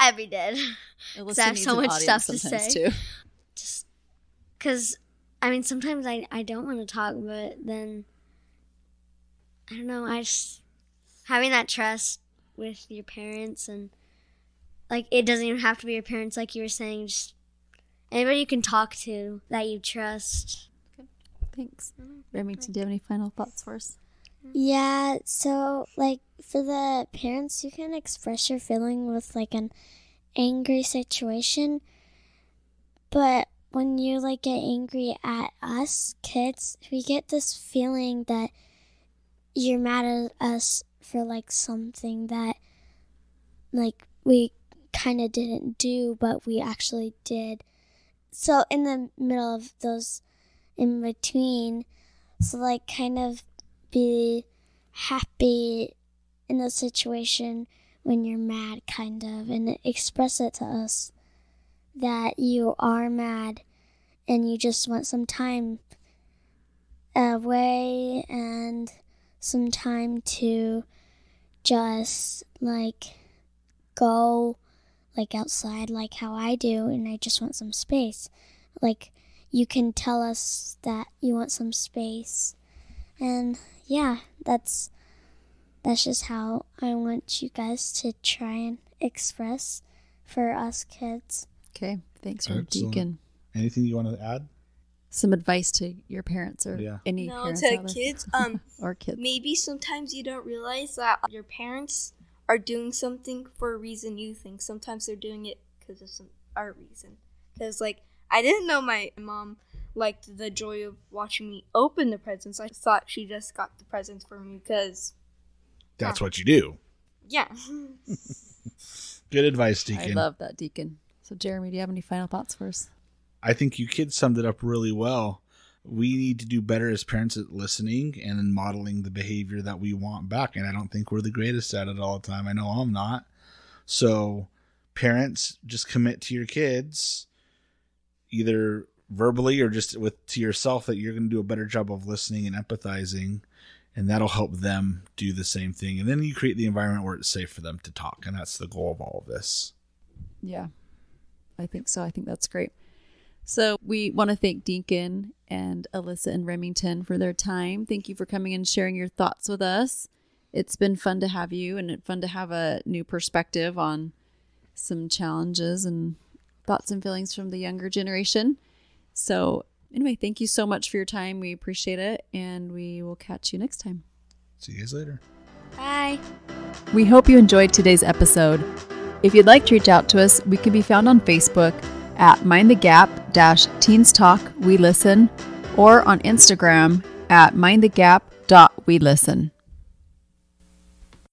Abby did. Alyssa have so much stuff to say. too. Just because, I mean, sometimes I, I don't want to talk, but then I don't know. I just having that trust with your parents and like it doesn't even have to be your parents, like you were saying. Just anybody you can talk to that you trust. Okay. Thanks. Remington, do you have any final thoughts for us? Yeah, so like for the parents, you can express your feeling with like an angry situation, but when you like get angry at us kids, we get this feeling that you're mad at us for like something that like we kind of didn't do, but we actually did. So in the middle of those in between, so like kind of be happy in a situation when you're mad, kind of, and express it to us that you are mad and you just want some time away and some time to just like go like outside like how I do and I just want some space. Like you can tell us that you want some space. And yeah, that's that's just how I want you guys to try and express for us kids. Okay. Thanks, Excellent. Deacon. Anything you want to add? Some advice to your parents or Yeah. any No, parents to out there? kids, [laughs] um, or kids. maybe sometimes you don't realize that your parents are doing something for a reason you think. Sometimes they're doing it because of some our reason. Because like I didn't know my mom liked the joy of watching me open the presents. I thought she just got the presents for me because That's what you do. yeah. [laughs] Good advice, deacon. I Deacon. love that, Deacon. So, Jeremy, do you have any final thoughts for us? I think you kids summed it up really well. We need to do better as parents at listening and in modeling the behavior that we want back. And I don't think we're the greatest at it all the time. I know I'm not. So, parents, just commit to your kids, either verbally or just with to yourself, that you're going to do a better job of listening and empathizing, and that'll help them do the same thing. And then you create the environment where it's safe for them to talk, and that's the goal of all of this. Yeah, I think so. I think that's great. So we want to thank Deacon and Alyssa and Remington for their time. Thank you for coming and sharing your thoughts with us. It's been fun to have you and fun to have a new perspective on some challenges and thoughts and feelings from the younger generation. So anyway, thank you so much for your time. We appreciate it and we will catch you next time. See you guys later. Bye. We hope you enjoyed today's episode. If you'd like to reach out to us, we can be found on Facebook at Mind the Gap Teens Talk We Listen or on Instagram at Mind